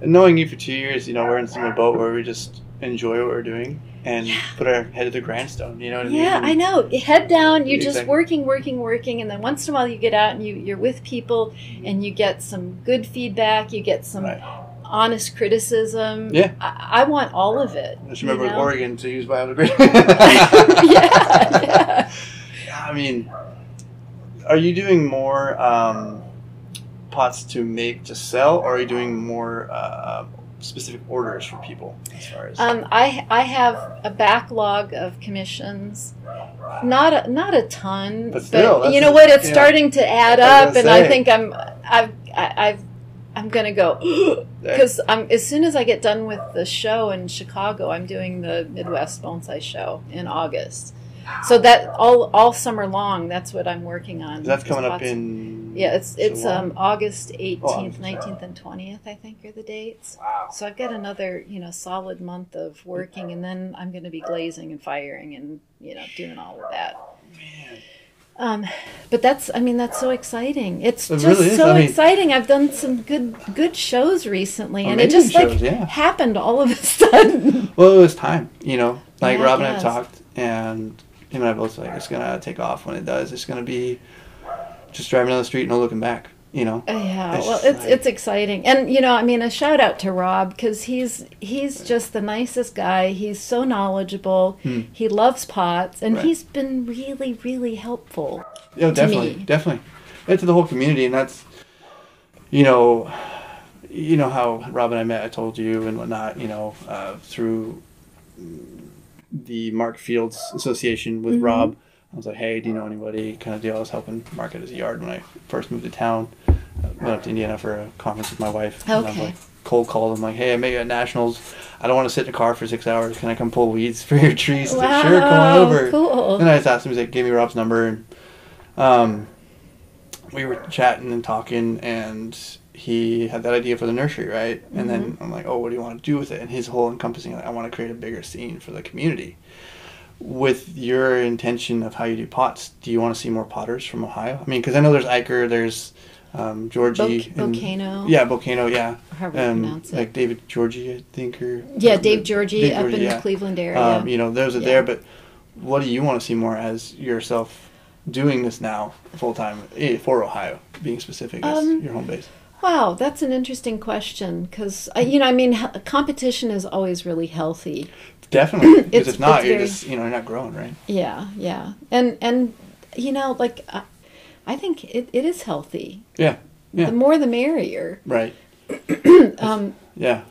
And knowing you for two years, you know, we're in some boat where we just enjoy what we're doing and Yeah. put our head to the grindstone. You know what I mean? Yeah, I know. Head down, you're just working, working, working, and then once in a while you get out and you you're with people and you get some good feedback, you get some Right. honest criticism. Yeah. I, I want all of it. I just you remember with? Oregon to use biodegradable. yeah, yeah. I mean, are you doing more um, pots to make to sell, or are you doing more uh, specific orders for people as far as? Um, I I have a backlog of commissions, not a, not a ton, But still, that's you know a- what? It's starting to add up, and I think I'm I've I've I'm gonna go because I'm as soon as I get done with the show in Chicago, I'm doing the Midwest Bonsai Show in August. So that all all summer long, that's what I'm working on. that's coming up in. Yeah, it's it's um August 18th, August, 19th, and 20th. I think are the dates. Wow. So I've got another, you know, solid month of working, and then I'm going to be glazing and firing, and you know, doing all of that. Man. Um, but that's, I mean, that's so exciting. It's It just really so I mean- exciting. I've done some good, good shows recently, and it just like yeah. happened all of a sudden. Well, it was time, you know. Like Yeah, Rob and I talked, and him and I both like it's gonna take off when it does. It's gonna be just driving down the street, no looking back. You know. Uh, Yeah, It's well, it's like- it's exciting, and you know, I mean, a shout out to Rob because he's he's just the nicest guy. He's so knowledgeable. Hmm. He loves pots, and Right. he's been really, really helpful. Yeah, definitely, me. definitely. And to the whole community, and that's, you know, you know how Rob and I met. I told you and whatnot. You know, uh, through the Mark Fields Association with Mhm. Rob. I was like, hey, do you know anybody? Kind of deal. I was helping Mark at his yard when I first moved to town. I went up to Indiana for a conference with my wife. And I was like, cold called him like, hey, I you at nationals. I don't want to sit in a car for six hours. Can I come pull weeds for your trees? He's like, sure, come on over. cool. Then I just asked him. He's like, gave me Rob's number, and um, we were chatting and talking, and he had that idea for the nursery, right? And then I'm like, oh, what do you want to do with it? And his whole encompassing, like, I want to create a bigger scene for the community. With your intention of how you do pots, do you want to see more potters from Ohio? I mean, because I know there's Iker, there's um, Georgie, Bo- and- Volcano. yeah, Volcano, yeah, However you um, pronounce it. like David Georgie, I think, or yeah, Dave Georgie Dave up Georgie, in yeah. the Cleveland area. um, you know, those are Yeah. there, but what do you want to see more as yourself doing this now full time for Ohio, being specific as Um, your home base? Wow, that's an interesting question because you know, I mean, competition is always really healthy. Definitely, because It's- if not, you're very- just you know you're not growing, right? Yeah, yeah, and and you know, like I, I think it, it is healthy. Yeah, yeah. The more, the merrier. Right. Um, Yeah.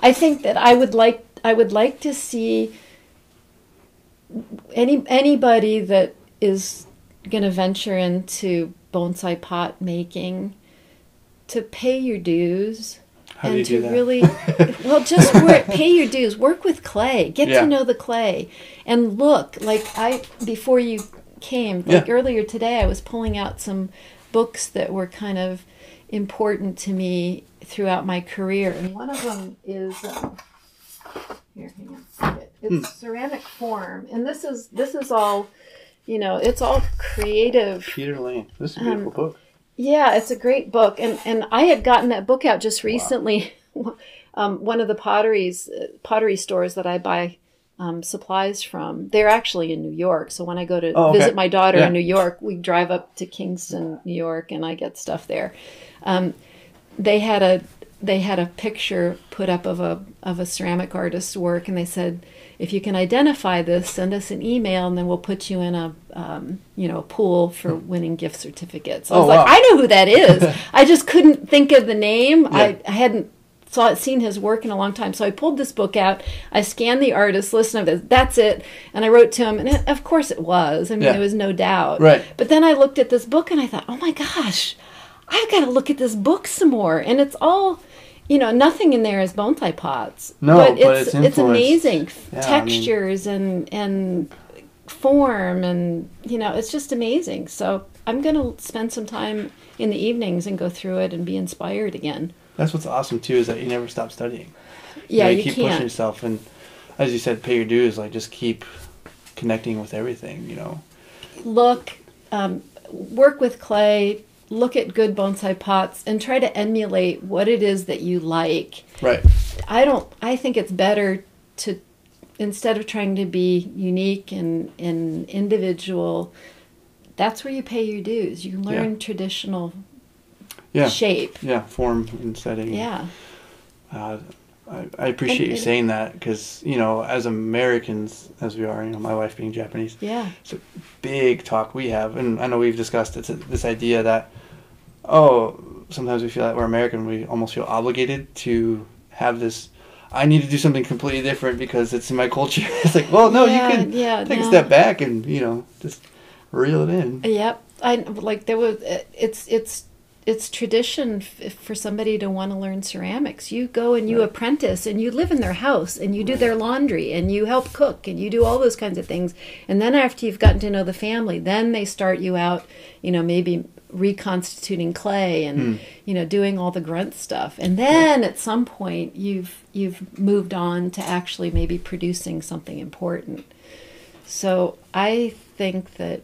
I think that I would like I would like to see any anybody that is going to venture into bonsai pot making to pay your dues How do and you to do that? really well just work, pay your dues work with clay get Yeah. to know the clay and look like i before you came like Yeah. earlier today i was pulling out some books that were kind of important to me throughout my career. And one of them is um, here, hang on. It's ceramic form, and this is this is all, you know, it's all creative. Peter Lane. This is a beautiful Um, book. Yeah, it's a great book, and and I had gotten that book out just recently. um, one of the potteries uh, pottery stores that I buy um, supplies from, they're actually in New York. So when I go to Oh, okay. visit my daughter Yeah. in New York, we drive up to Kingston, New York, and I get stuff there. Um, they had a they had a picture put up of a of a ceramic artist's work, and they said, if you can identify this, send us an email, and then we'll put you in a um, you know a pool for winning gift certificates. I Oh, was like, wow. I know who that is. I just couldn't think of the name. I, Yeah. I hadn't saw seen his work in a long time, so I pulled this book out. I scanned the artist list, and I was, that's it. And I wrote to him, and it, of course it was. I mean, Yeah. there was no doubt. Right. But then I looked at this book, and I thought, oh my gosh, I've got to look at this book some more. And it's all. You know, nothing in there is bonsai pots. No, but but it's it's it's, amazing Yeah, I mean- textures and and form and you know it's just amazing so i'm going to spend some time in the evenings and go through it and be inspired again That's what's awesome too is that you never stop studying. yeah know, you, keep pushing can't yourself, and as you said, pay your dues. Like just keep connecting with everything. You know. look um, work with clay look at good bonsai pots and try to emulate what it is that you like Right. i don't i think it's better to instead of trying to be unique and, and individual that's where you pay your dues you learn Yeah. traditional Yeah. shape Yeah. Form and setting. yeah Uh, I, I appreciate you And- saying that because you know, as Americans, as we are, you know, my wife being Japanese, yeah it's a big talk we have, and I know we've discussed. This idea that oh, sometimes we feel that we're American, we almost feel obligated to have this. I need to do something completely different because it's in my culture. it's like, well, no, Yeah, you can yeah, take a step back and you know just reel it in. Yep, I like there was. It's it's it's tradition f- for somebody to want to learn ceramics. You go and you Right. apprentice, and you live in their house, and you do their laundry, and you help cook, and you do all those kinds of things. And then after you've gotten to know the family, then they start you out. You know, maybe reconstituting clay and you know doing all the grunt stuff and then at some point you've you've moved on to actually maybe producing something important so I think that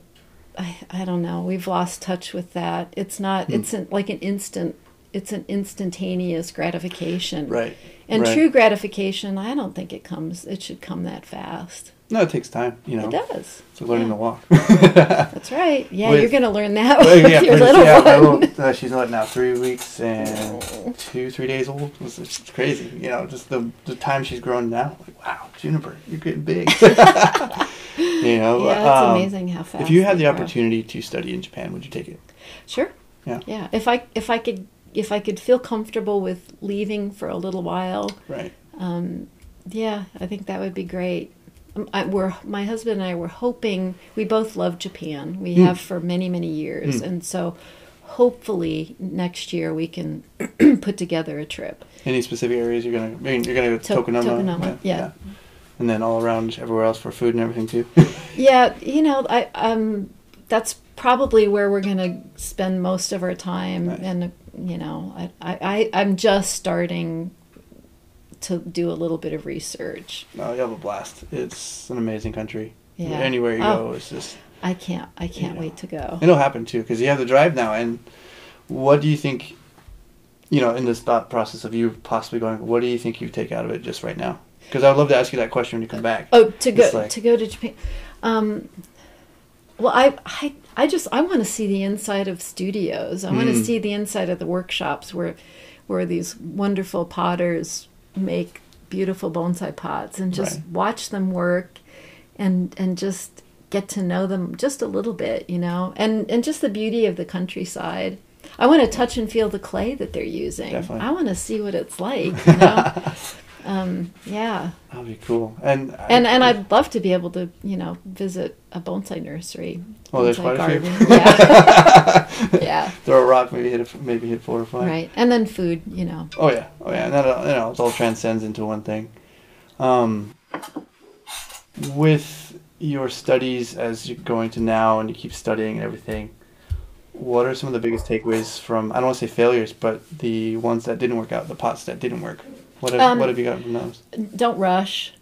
I, I don't know. We've lost touch with that. It's not. Hmm. It's an, like an instant. It's an instantaneous gratification. Right. And right. true gratification, I don't think it comes. It should come that fast. No, it takes time. You know, It does. it's like learning Yeah. to walk. That's right. Yeah, With- you're going to learn that with yeah, your little yeah, one. little- uh, she's what now three weeks and two, three days old. It's, it's crazy, you know. Just the the time she's grown now. Like, wow, Juniper, you're getting big. you know. yeah, it's um, amazing how fast. If you had the grow. opportunity to study in Japan, would you take it? Sure. Yeah. Yeah. If I if I could if I could feel comfortable with leaving for a little while, Right. um, yeah, I think that would be great. Um, I, we're my husband and I were hoping we both love Japan. We Hmm. have for many many years, Hmm. and so hopefully next year we can put together a trip. Any specific areas you're gonna? I mean, you're gonna go to To- Tokoname. Tokoname, yeah. And then all around everywhere else for food and everything too. Yeah, you know, I um, that's probably where we're gonna spend most of our time, Nice. and you know, I I- I'm just starting to do a little bit of research. no, you have a blast. It's an amazing country. Yeah. Anywhere you Oh. go, it's just. I can't I can't Yeah. wait to go. It'll happen too because you have the drive now. And what do you think? You know, in this thought process of you possibly going, what do you think you take out of it just right now? Because I would love to ask you that question when you come back. Oh, to go like- to go to Japan. Um, well, I I I just I want to see the inside of studios. I want to Mm. see the inside of the workshops where where these wonderful potters make beautiful bonsai pots and just Right. watch them work and and just get to know them just a little bit, you know. And and just the beauty of the countryside. I want to touch and feel the clay that they're using. Definitely. I want to see what it's like, you know. Um, yeah. That'd be cool. And And and I'd love to be able to, you know, visit a bonsai nursery. Oh, there's bonsai quite a few. Yeah. yeah. throw a rock, maybe hit a, maybe hit four or five. Right. And then food, you know. Oh yeah, oh yeah, and that you know it all transcends into one thing. Um, with your studies as you're going to now, and you keep studying and everything, what are some of the biggest takeaways from I don't want to say failures, but the ones that didn't work out, the pots that didn't work? What have, Um, what have you gotten from those? don't rush.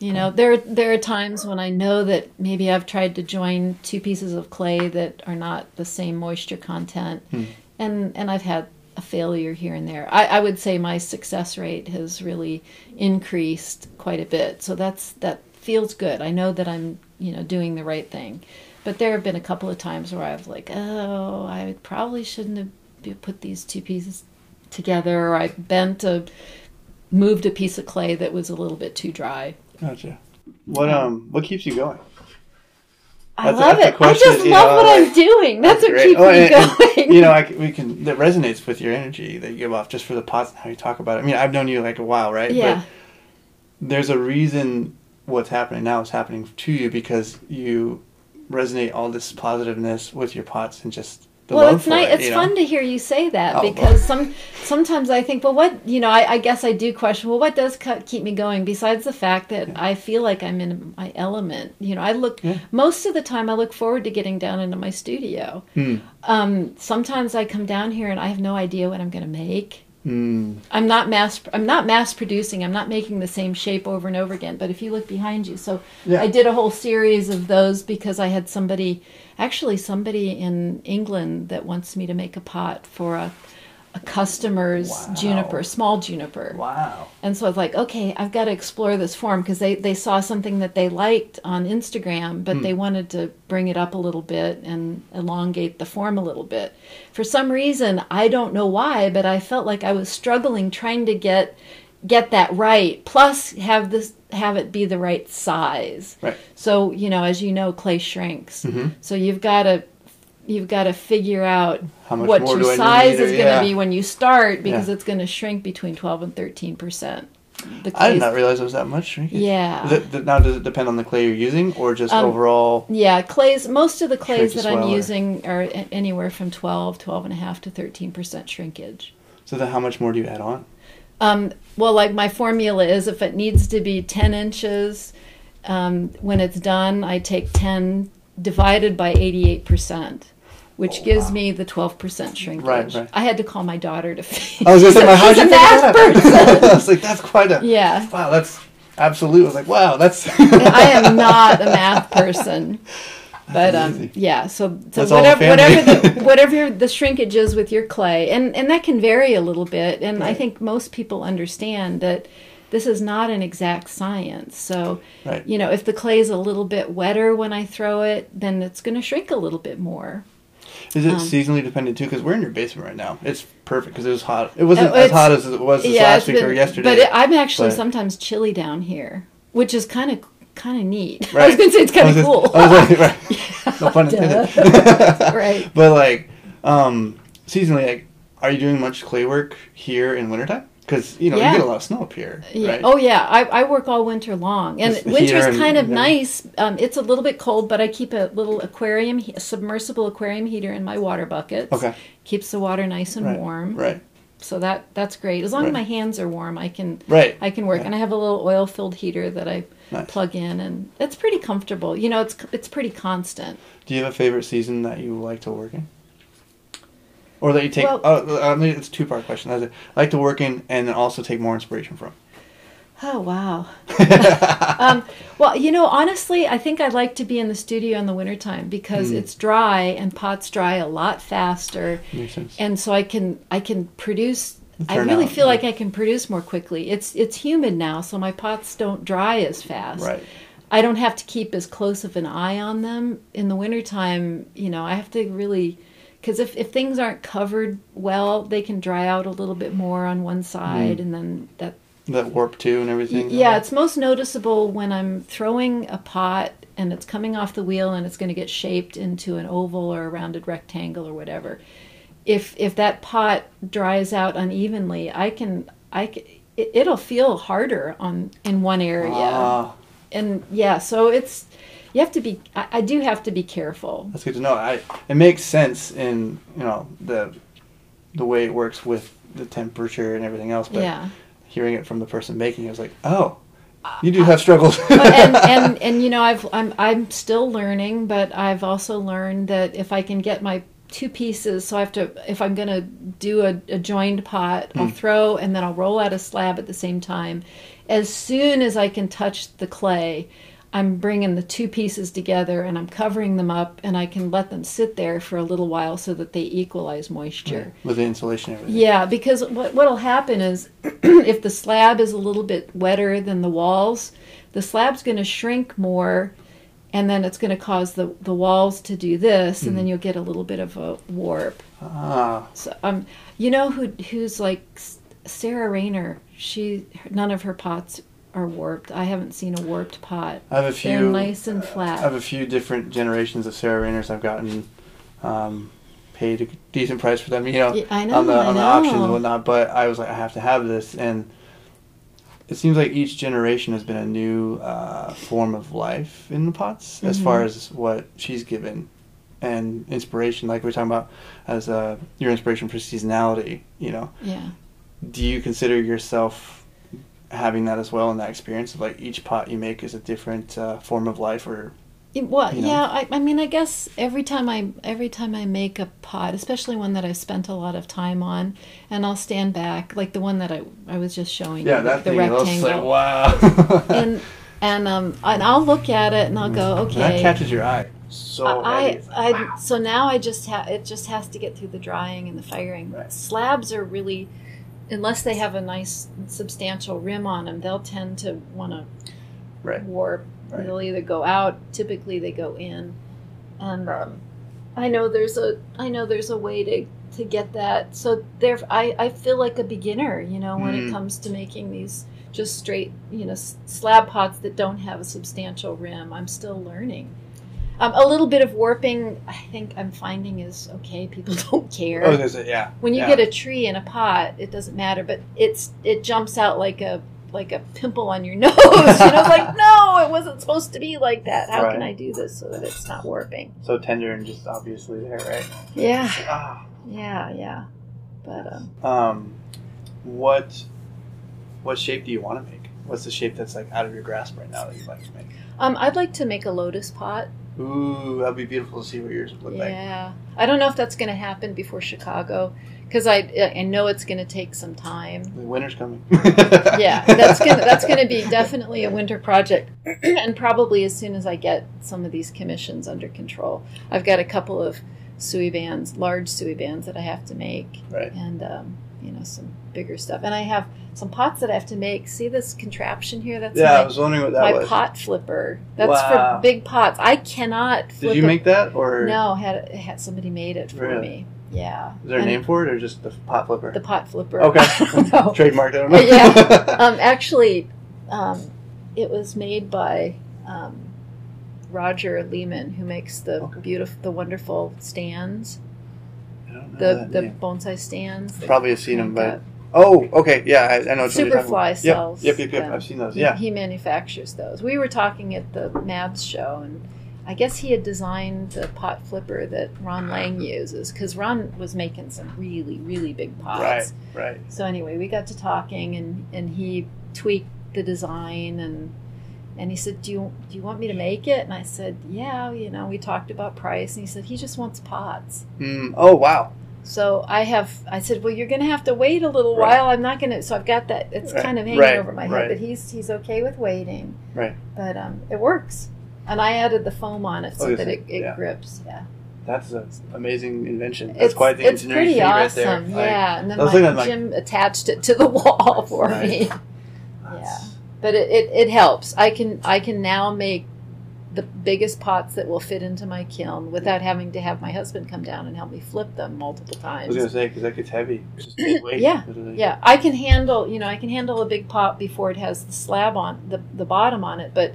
You know, there there are times when I know that maybe I've tried to join two pieces of clay that are not the same moisture content, and and I've had a failure here and there. I, I would say my success rate has really increased quite a bit, so that's that feels good. I know that I'm you know doing the right thing, but there have been a couple of times where I've like, oh, I probably shouldn't have put these two pieces together, or I bent a moved a piece of clay that was a little bit too dry. Gotcha. What um what keeps you going? I That's love a it. I just love know, what like- I'm doing. That's, what Great. keeps Oh, me and- and, going. you know, I, we can that resonates with your energy that you give off just for the pots and how you talk about it. I mean, I've known you like a while, right? yeah, But there's a reason what's happening now is happening to you because you resonate all this positiveness with your pots and just well, it's nice. it, It's know? fun to hear you say that Oh, because some sometimes I think, well, what you know, I, I guess I do question. Well, what does keep me going besides the fact that I feel like I'm in my element? You know, I look Yeah. most of the time. I look forward to getting down into my studio. Hmm. Um, sometimes I come down here and I have no idea what I'm going to make. Mm, I'm not mass. I'm not mass producing. I'm not making the same shape over and over again. But if you look behind you, so Yeah. I did a whole series of those because I had somebody, actually somebody in England that wants me to make a pot for a, a customer's Wow. juniper, small juniper. wow. And so I was like, okay, I've got to explore this form because they, they saw something that they liked on Instagram, but they wanted to bring it up a little bit and elongate the form a little bit. For some reason, I don't know why, but I felt like I was struggling trying to get get that right. Plus, have this have it be the right size. Right. So you know, as you know, clay shrinks. Mhm. So you've got to you've got to figure out what your do I need size is going to yeah. be when you start because Yeah. it's going to shrink between 12 and 13 percent. I did not realize it was that much shrinkage. Yeah. It, now, does it depend on the clay you're using or just Um, overall? Yeah, clays. Most of the clays that I'm well, or- using are anywhere from 12, 12 and a half to 13 percent shrinkage. So then, how much more do you add on? Um, well, like my formula is, if it needs to be 10 inches, um, when it's done, I take 10 divided by 88 percent. Which Oh, gives wow. me the twelve percent shrinkage. Right, right. I had to call my daughter to. I was gonna say, how'd you figure math that person. out? I was like, that's quite a. Yeah. Wow, that's absolute. I was like, wow, that's. I am not a math person. But um, yeah, so, so That's all the whatever whatever the, whatever the shrinkage is with your clay, and and that can vary a little bit. And I think most people understand that this is not an exact science. So Right. you know, if the clay is a little bit wetter when I throw it, then it's going to shrink a little bit more. Is it Um, seasonally dependent too? Because we're in your basement right now. It's perfect because it was hot. It wasn't Oh, as hot as it was this yeah, last week been- or yesterday. But it, I'm actually but- sometimes chilly down here, which is kind of kind of neat. I was going to say it's kind of cool. just- I was like, right. no pun intended. right. But like, um, seasonally, like, are you doing much clay work here in wintertime? Because you know Yeah. you get a lot of snow up here, Yeah. right? Oh yeah, I, I work all winter long, and Just the winter's heater and- kind of nice. Um, it's a little bit cold, but I keep a little aquarium, a submersible aquarium heater in my water buckets. Okay. Keeps the water nice and right. warm. Right. So that that's great. As long Right. as my hands are warm, I can Right. I can work. And I have a little oil filled heater that I Nice. plug in, and it's pretty comfortable. You know, it's it's pretty constant. Do you have a favorite season that you like to work in? Or that you take? Well- oh, I mean, it's a two part question. That's it. I like to work in, and then also take more inspiration from. Oh wow. um, well, you know, honestly, I think I'd like to be in the studio in the wintertime because Hmm. it's dry and pots dry a lot faster. Makes sense. and so I can I can produce. I really out, feel yeah. like I can produce more quickly. It's it's humid now, so my pots don't dry as fast. Right. I don't have to keep as close of an eye on them in the wintertime. You know, I have to really because if if things aren't covered well, they can dry out a little bit more on one side, and then that That warp too and everything. yeah, it's most noticeable when I'm throwing a pot and it's coming off the wheel and it's going to get shaped into an oval or a rounded rectangle or whatever. If if that pot dries out unevenly, I can I can, it, it'll feel harder on in one area. Ah, And yeah, so it's you have to be I, I do have to be careful. that's good to know. I it makes sense in you know the the way it works with the temperature and everything else. But yeah. hearing it from the person making, it, was like, oh, you do have struggles. And, and and you know I've I'm I'm still learning, but I've also learned that if I can get my two pieces. So I have to, if I'm going to do a, a joined pot, I'll hmm. throw and then I'll roll out a slab at the same time. As soon as I can touch the clay, I'm bringing the two pieces together and I'm covering them up and I can let them sit there for a little while so that they equalize moisture. with the insulation and everything. Yeah, because what what'll happen is if the slab is a little bit wetter than the walls, the slab's going to shrink more and then it's going to cause the, the walls to do this and then you'll get a little bit of a warp. Ah, So um you know who who's like Sara Rayner, she none of her pots are warped. I haven't seen a warped pot. I have a They're few. nice and flat. I have a few different generations of Sara Rayners. I've gotten um, paid a decent price for them, you know, Yeah, I know, on the on the auctions and whatnot. But I was like, I have to have this, and it seems like each generation has been a new uh, form of life in the pots, as far as what she's given and inspiration. Like we are talking about as uh, your inspiration for seasonality, you know. Yeah. Do you consider yourself having that as well and that experience of like each pot you make is a different uh, form of life or It, well, you know? yeah. I, I mean, I guess every time I every time I make a pot, especially one that I've spent a lot of time on, and I'll stand back, like the one that I I was just showing yeah you, that the thing I rectangle, like wow and and um and I'll look at it and I'll go, okay. that catches your eye so I, I wow. so now I just have it just has to get through the drying and the firing. Right. Slabs are really, unless they have a nice substantial rim on them, they'll tend to want to right warp. Right. They'll either go out. Typically, they go in, and um, I know there's a I know there's a way to to get that. So there, I I feel like a beginner, you know, when Mm. it comes to making these just straight, you know, slab pots that don't have a substantial rim. I'm still learning. Um, a little bit of warping, I think I'm finding is okay. People don't care oh there's a, yeah when you yeah. get a tree in a pot, it doesn't matter, but it's it jumps out like a like a pimple on your nose. you know, like no, it wasn't supposed to be like that. How can I do this so that it's not warping? so tender and just obviously there right Yeah, ah. yeah, yeah. But um, um what what shape do you want to make what's the shape that's like out of your grasp right now that you'd like to make um, I'd like to make a lotus pot. Ooh that'd be beautiful to see what yours would look like. Yeah, I don't know if that's going to happen before Chicago because I I know it's going to take some time. the winter's coming. Yeah, that's gonna that's gonna be definitely a winter project, and probably as soon as I get some of these commissions under control. I've got a couple of suibans, large suibans that I have to make, right. And um, you know some bigger stuff. And I have some pots that I have to make. See this contraption here? That's yeah i was wondering what that my was pot flipper. That's Wow. for big pots. I cannot. Did you make that or No, had had somebody made it for Really? me. Yeah. is there a And name for it or just the pot flipper The pot flipper. Okay. no. trademarked i don't know Yeah. um, actually, um, it was made by um, Roger Lehman, who makes the Okay. beautiful, the wonderful stands, I don't know the uh, name. bonsai stands. Probably have seen them, but oh, okay, yeah, I, I know. What you're talking Superfly sells. Yep, yep, yep, yep. I've seen those. He- Yeah, he manufactures those. We were talking at the Mabs show, and I guess he had designed the pot flipper that Ron Lang uses because Ron was making some really, really big pots. right, right. So anyway, we got to talking, and and he tweaked the design, and and he said, "Do you do you want me to make it?" And I said, "Yeah." You know, we talked about price, and he said he just wants pots. Mm, oh wow, So I have, I said, "Well, you're going to have to wait a little Right. while. I'm not going to." So I've got that. It's Right, kind of hanging right, over my head, but he's he's okay with waiting. Right. But um, it works, and I added the foam on it so Oh, that it, it yeah. grips. Yeah, that's an amazing invention. That's it's quite the it's engineering feat right awesome. there. Like, yeah, and then my, things I'm like- Jim attached it to the wall for Right. me. that's- but it, it, it helps. I can I can now make the biggest pots that will fit into my kiln without having to have my husband come down and help me flip them multiple times. I was gonna say because that gets heavy. Yeah, literally. Yeah, I can handle you know I can handle a big pot before it has the slab on the the bottom on it, but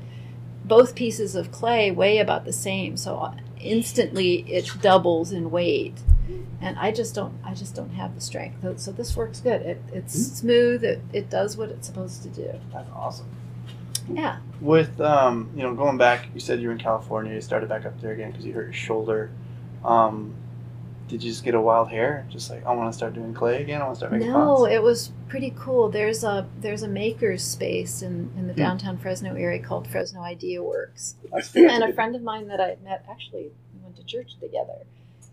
both pieces of clay weigh about the same, so instantly it doubles in weight. And I just don't, I just don't have the strength. So- So this works good. It, it's Mm-hmm. smooth. It, it does what it's supposed to do. that's awesome. Yeah. With um, you know, going back, you said you were in California. You started back up there again because you hurt your shoulder. Um, did you just get a wild hair? Just like I want to start doing clay again. I want to start making No, pots. it was pretty cool. There's a there's a maker's space in, in the Hmm. downtown Fresno area called Fresno Idea Works. And a friend of mine that I met actually we went to church together.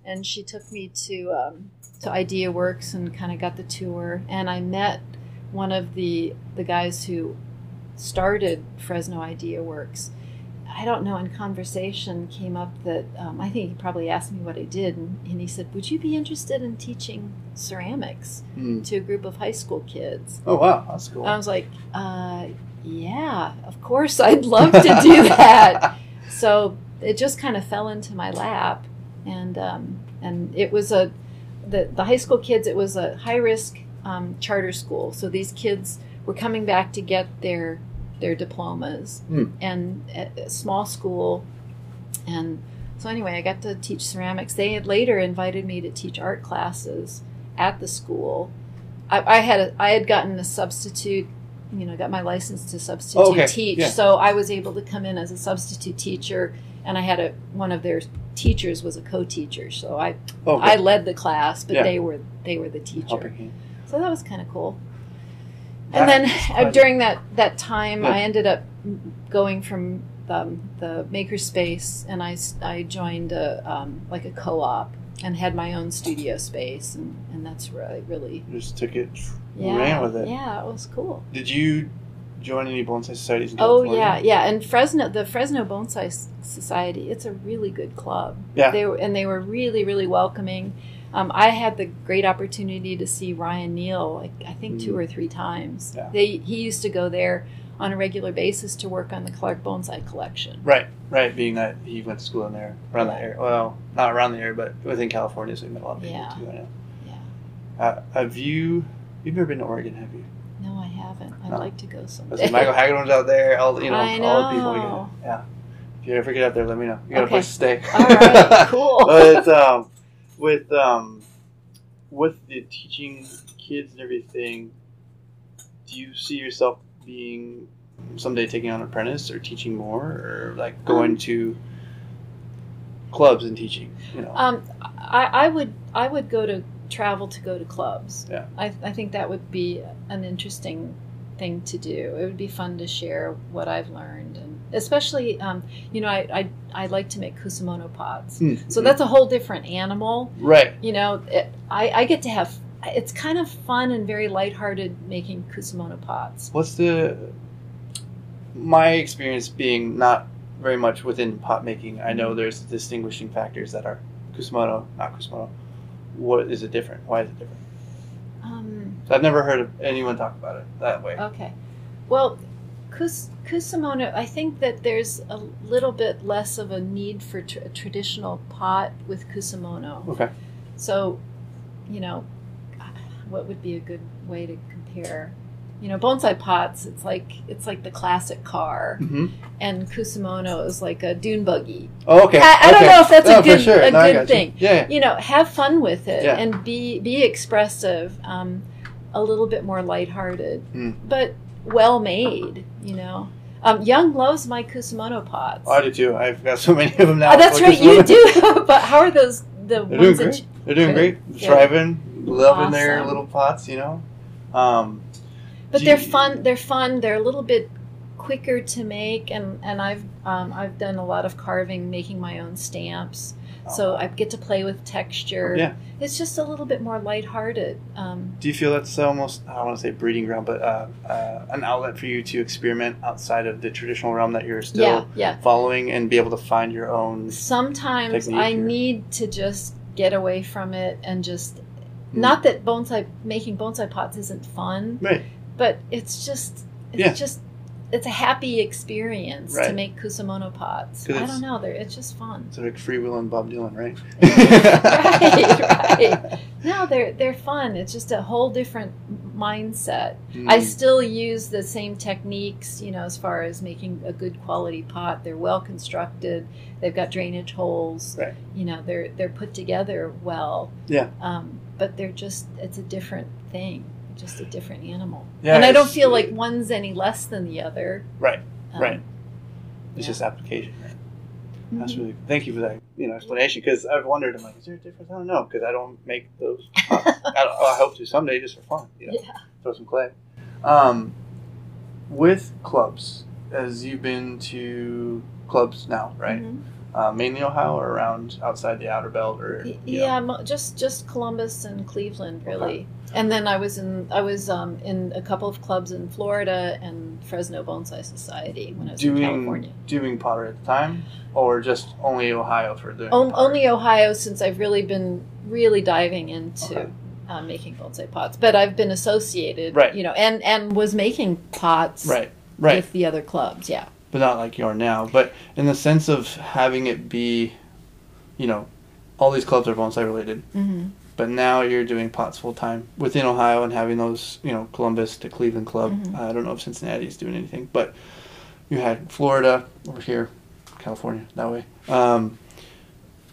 And she took me to um, to Idea Works and kind of got the tour. And I met one of the the guys who started Fresno Idea Works. I don't know. In conversation, came up that um, I think he probably asked me what I did, and, and he said, "Would you be interested in teaching ceramics Hmm. to a group of high school kids?" Oh wow, that's cool. I was like, uh, "Yeah, of course, I'd love to do that." so it just kind of fell into my lap, and um, and it was a the the high school kids. It was a high risk um, charter school, so these kids were coming back to get their their diplomas, Hmm. and at a small school, and so anyway, I got to teach ceramics. They had later invited me to teach art classes at the school. I, I had a, I had gotten a substitute, you know, got my license to substitute Oh, okay. teach, Yeah. so I was able to come in as a substitute teacher, and I had a one of their teachers was a co-teacher, so I oh, I led the class, but Yeah. they were they were the teacher. So that was kind of cool. That And then uh, during that that time, Yeah. I ended up going from the, the makerspace, and I I joined a um, like a co-op and had my own studio space, and, and that's really really You just took it, yeah ran with it. yeah it was cool. Did you join any bonsai societies? In Oh yeah, yeah, and Fresno, the Fresno Bonsai Society, it's a really good club. Yeah. they were, and they were really, really welcoming. Um, I had the great opportunity to see Ryan Neil, like I think two Mm. or three times. Yeah. They he used to go there on a regular basis to work on the Clark Bonsai collection. Right, right. Being that he went to school in there, around that area. Well, not around the area, but within California, so he met a lot of people Yeah. too. I know. Yeah. Uh, have you? You've never been to Oregon, have you? No, I haven't. I'd No. like to go someday. see, Michael Hagedorn's out there. All you know, I all the people. You know. yeah. If you ever get out there, let me know. You got a place to stay. All right, cool. but um, with um, with the teaching kids and everything, do you see yourself being someday taking on an apprentice or teaching more, or like going Um, to clubs and teaching? You know. Um, I, I would I would go to travel to go to clubs. Yeah. I, I think that would be an interesting thing to do. It would be fun to share what I've learned, and especially um, you know I, I I like to make kusamono pots. Hmm. So that's a whole different animal. right. You know, it, I I get to have. It's kind of fun and very lighthearted making kusamono pots. What's the my experience being not very much within pot making? I know there's distinguishing factors that are kusamono, not kusamono. What is it different? Why is it different? I've never heard of anyone talk about it that way. Okay. Well, kus, I think that there's a little bit less of a need for tr- a traditional pot with kusamono. Okay. So, you know, what would be a good way to compare? You know, bonsai pots, it's like it's like the classic car, hmm and kusamono is like a dune buggy. Oh, okay. I- I don't know if that's a No, for good- sure. a No, good you. thing. Yeah. You know, have fun with it Yeah. and be be expressive, um, a little bit more lighthearted, Mm. but well made. You know, um, Young loves my kusamono pots. Oh, I do too. I've got so many of them now. Oh, that's right, you do. but how are those the They're ones that great. you, They're doing great. Good. Thriving, loving their little pots. You know. Um, but they're fun. They're fun. They're a little bit quicker to make, and and I've um, I've done a lot of carving, making my own stamps. So I get to play with texture. Oh. Yeah. It's just a little bit more lighthearted. Um, Do you feel that's almost I don't want to say breeding ground, but uh, uh, an outlet for you to experiment outside of the traditional realm that you're still yeah, yeah. following and be able to find your own? Sometimes I or- need to just get away from it and just. Hmm. Not that bonsai making bonsai pots isn't fun, Right. but it's just it's Yeah. just it's a happy experience to make kusamono pots. I don't know, they're, it's just fun. It's like free will and Bob Dylan, right? right, right. No, they're they're fun. It's just a whole different mindset. I Mm. still use the same techniques, you know, as far as making a good quality pot. They're well constructed. They've got drainage holes. Right. You know, they're they're put together well. Yeah. Um, but they're just it's a different thing, just a different animal. Yeah, and I don't feel like one's any less than the other. Right, Um, right. It's yeah. just application. Right? That's mhm. really thank you for that you know explanation because I've wondered I'm like is there a difference I don't know because I don't make those pots. I, don't, I hope to someday just for fun you know Yeah. throw some clay. Um, with clubs, as you've been to clubs now, right? Mhm. uh, mainly Ohio or around outside the outer belt or Y- you know? Yeah, just just Columbus and Cleveland, really. And then I was in I was um, in a couple of clubs in Florida and Fresno Bonsai Society when I was in California. doing doing pottery at the time, or just only Ohio for doing pottery? only Ohio, since I've really been really diving into Okay. uh, making bonsai pots. But I've been associated, Right. You know, and and was making pots right, right, with the other clubs. Yeah. but not like you are now. But in the sense of having it be, you know, all these clubs are bonsai related. hmm But now you're doing pots full time within Ohio and having those, you know, Columbus to Cleveland club. Mhm. I don't know if Cincinnati is doing anything, but you had Florida over here, California that way. Um,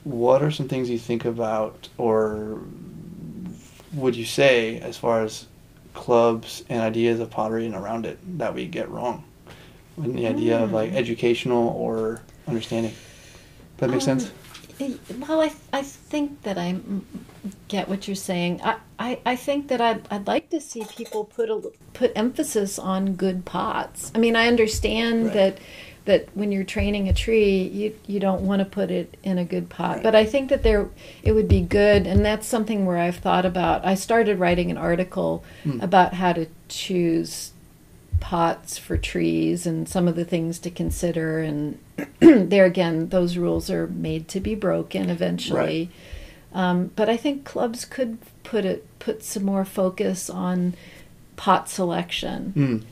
what are some things you think about, or would you say, as far as clubs and ideas of pottery and around it that we get wrong? In the idea of like Hmm. educational or understanding. That makes Um, sense. I- Well, I, I think that I mm, get what you're saying. I, I, I think that I'd, I'd like to see people put a, put emphasis on good pots. I mean, I understand Right. that that when you're training a tree, you you don't want to put it in a good pot. Right. But I think that there it would be good, and that's something where I've thought about. I started writing an article Hmm. about how to choose pots for trees and some of the things to consider and there again those rules are made to be broken eventually um, but i think clubs could put it put some more focus on pot selection Mm.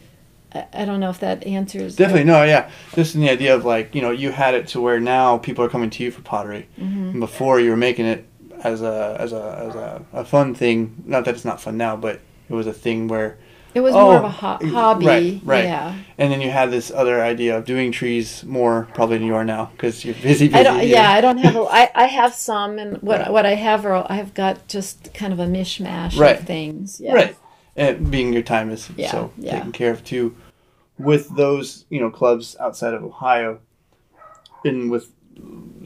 I, don't know if that answers Definitely, no, yeah. Just in the idea of like, you know, you had it to where now people are coming to you for pottery. Mhm. And before you were making it as a as a as a, a fun thing. Not that it's not fun now, but it was a thing where it was Oh, more of a ho- hobby right, right. yeah and then you had this other idea of doing trees more probably than you are now because you're busy, busy. I don't. Yeah, I don't have. A, I I have some, and what Right. what I have are I have got just kind of a mishmash Right. of things. Yeah. Right. And being your time is Yeah, so yeah. taken care of too. With those, you know, clubs outside of Ohio, and with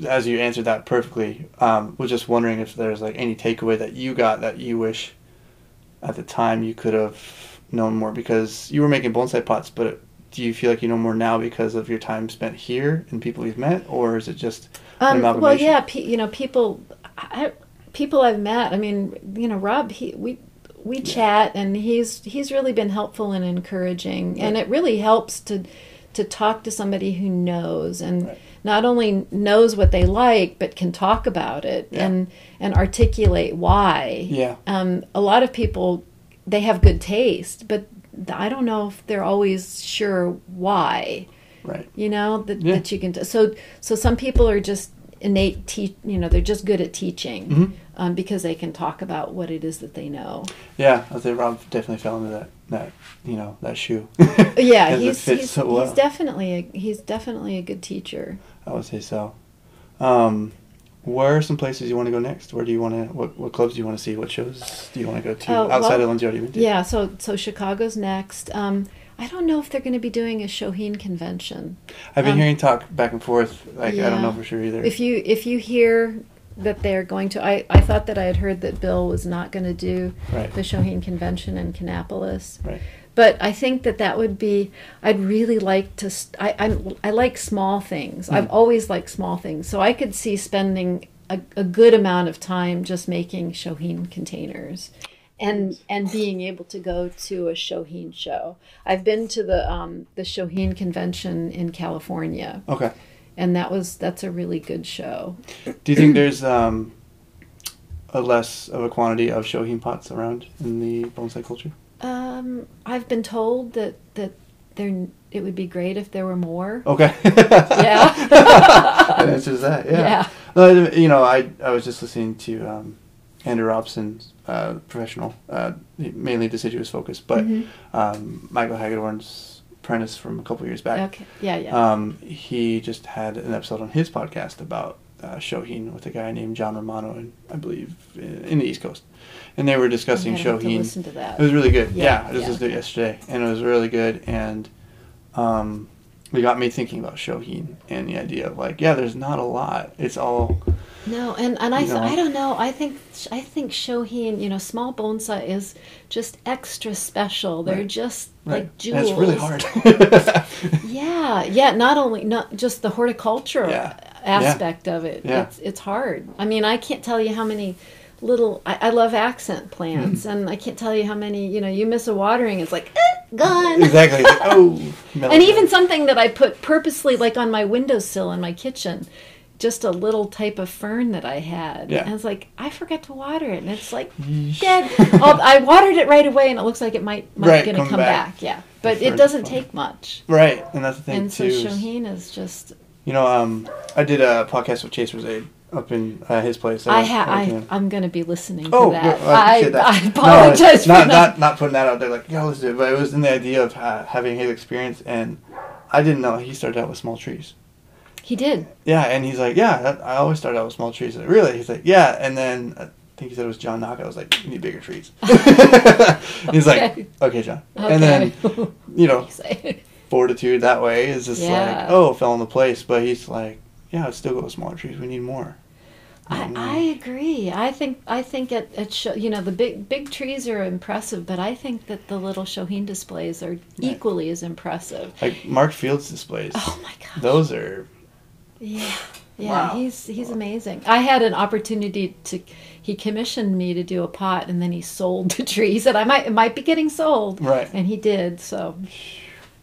as you answered that perfectly, um, was just wondering if there's like any takeaway that you got that you wish at the time you could have known more because you were making bonsai pots, but do you feel like you know more now because of your time spent here and people you've met, or is it just Um, well, yeah, pe- you know, people, I, people I've met. I mean, you know, Rob, he we we chat, and he's he's really been helpful and encouraging, and it really helps to to talk to somebody who knows and Right. not only knows what they like, but can talk about it Yeah. and and articulate why. Yeah. Um, a lot of people they have good taste, but I don't know if they're always sure why Right. you know that, Yeah. that you can t- so so some people are just innate te- you know they're just good at teaching Mhm. um, because they can talk about what it is that they know Yeah, I think Rob definitely fell into that that you know that shoe. yeah he's he's, so well. he's definitely a, he's definitely a good teacher I would say so. Um, where are some places you want to go next? Where do you want to? What, what clubs do you want to see? What shows do you want to go to Oh, outside well, of ones you already been to? yeah so so chicago's next um, i don't know if they're going to be doing a shohin convention I've been um, hearing talk back and forth. Like I don't know for sure either. if you if you hear that they're going to I, I thought that i had heard that bill was not going to do right. the shohin convention in kannapolis Right. But I think that that would be. I'd really like to. I I, I like small things. I've Mm. always liked small things, so I could see spending a, a good amount of time just making Shohin containers, and and being able to go to a Shohin show. I've been to the um, the Shohin convention in California, Okay. and that was that's a really good show. Do you think there's um, a less of a quantity of shohin pots around in the bonsai culture? Um, I've been told that that there it would be great if there were more. Okay. Yeah. that answers that. Yeah. Yeah. Uh, you know, I I was just listening to um, Andrew Robson's uh, professional, uh, mainly deciduous focus, but Mhm. um, Michael Hagedorn's apprentice from a couple years back. Okay. Yeah. Yeah. Um, he just had an episode on his podcast about uh, Shohin with a guy named John Romano, in, I believe, in, in the East Coast, and they were discussing I'm gonna have to listen to that. It was really good. Yeah, Yeah, I just yeah. listened to it yesterday, and it was really good. And um, it got me thinking about Shohin and the idea of like, yeah, there's not a lot. It's all No, and and I know. I don't know. I think I think shohin, you know, small bonsai is just extra special. They're Right. just right. like And jewels. it's really hard. Yeah, yeah. Not only not just the horticulture Yeah. Aspect of it. Yeah. It's it's hard. I mean, I can't tell you how many little. I, I love accent plants, Mm-hmm. and I can't tell you how many. You know, you miss a watering, it's like eh, gone. Exactly. Like, oh. And even something that I put purposely, like on my windowsill in my kitchen, just a little type of fern that I had. Yeah. And it's like I forgot to water it, and it's like dead. oh, I watered it right away, and it looks like it might might Right, gonna come come back. back. Yeah, but it doesn't take much. Right, and that's the thing And so too. is- Shohin is just. You know, um, I did a podcast with Chase Rosade up in uh, his place. I, ha- I I'm going to be listening to Oh, that. good. Well, I appreciate that. I No, apologize not, for not that. not putting that out there. Like, yeah, let's do it. But it was in the idea of ha- having his experience, and I didn't know he started out with small trees. He did. Yeah, and he's like, yeah, that, I always started out with small trees. I said, really? He's like, yeah, and then I think he said it was John Naka. I was like, you need bigger trees. he's Okay. like, okay, John. Okay. And then, you know. fortitude that way is just Yeah. like, oh, fell into place. But he's like, yeah, let's still go with smaller trees. We need more. I, um, I agree. I think I think it, it show, you know the big big trees are impressive, but I think that the little Shohin displays are equally as impressive. Like Mark Fields displays. Oh my gosh. Those are Yeah, yeah, Wow. he's he's amazing. I had an opportunity to. He commissioned me to do a pot, and then he sold the trees, and I might it might be getting sold. Right. And he did so.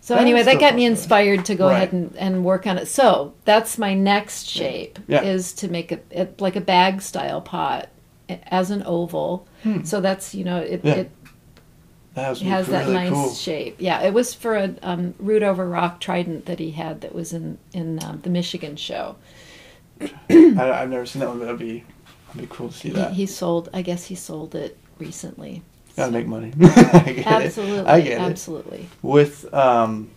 So That anyway, that got me inspired to go Right. ahead and, and work on it. So that's my next shape Yeah. is to make it, it like a bag style pot as an oval. So that's you know it, Hmm. Yeah. it that has that really nice cool. shape. Yeah, it was for a um, root over rock trident that he had that was in in um, the Michigan show. I, I've never seen that one, but that'd be that'd be cool to see He, that. he sold. I guess he sold it recently. Gotta make money. I get Absolutely, it. I get it. absolutely. With um,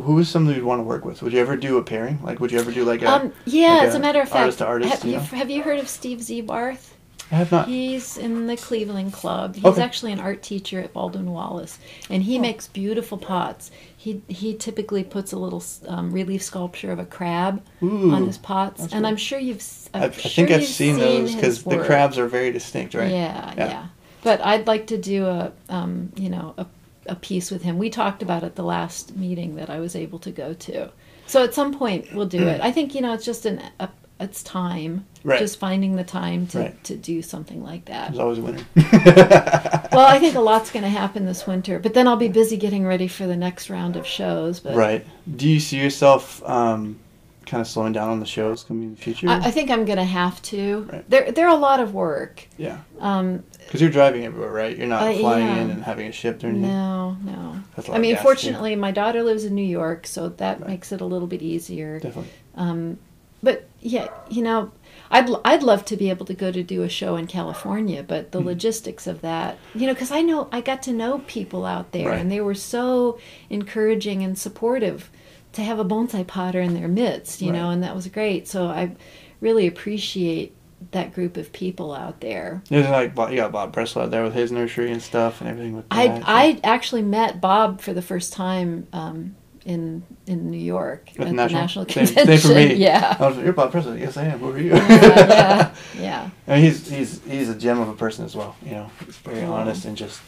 who is somebody you'd want to work with? Would you ever do a pairing? Like, would you ever do like a? Um, yeah, like as a matter of fact, artist to artist, have, you you, know? have you heard of Steve Zebarth? I have not. He's in the Cleveland Club. He's Okay. actually an art teacher at Baldwin Wallace, and he Oh. makes beautiful pots. He he typically puts a little um, relief sculpture of a crab Ooh, on his pots, and. I'm sure you've. I'm I, sure think I've you've seen, those because the crabs are very distinct, right? Yeah, Yeah. yeah, But I'd like to do a, um, you know, a, a piece with him. We talked about it the last meeting that I was able to go to. So at some point we'll do it. I think you know it's just an a, it's time, Right. just finding the time to, Right. to do something like that. There's always a winner. Well, I think a lot's going to happen this winter, but then I'll be busy getting ready for the next round of shows. But right. Do you see yourself um, kind of slowing down on the shows coming in the future? I, I think I'm going to have to. Right. They're they're a lot of work. yeah. Um, Because you're driving everywhere, right? You're not Uh, flying yeah. in and having it shipped or anything. No, no. That's a lot I of mean, fortunately, my daughter lives in New York, so that Right. makes it a little bit easier. Definitely. Um, but yeah, you know, I'd I'd love to be able to go to do a show in California, but the logistics of that, you know, because I know I got to know people out there, Right. and they were so encouraging and supportive to have a bonsai potter in their midst, you know, and that was great. So I really appreciate that group of people out there. There's like Bob- you got Bob Pressler out there with his nursery and stuff and everything with I. I actually met Bob for the first time um, in in New York At at the the national- national same- convention. same for me. Yeah. I was you're Bob Pressler. Yes, I am. Who are you? yeah, yeah, yeah. I mean, he's he's he's a gem of a person as well. You know, he's very Oh. honest and just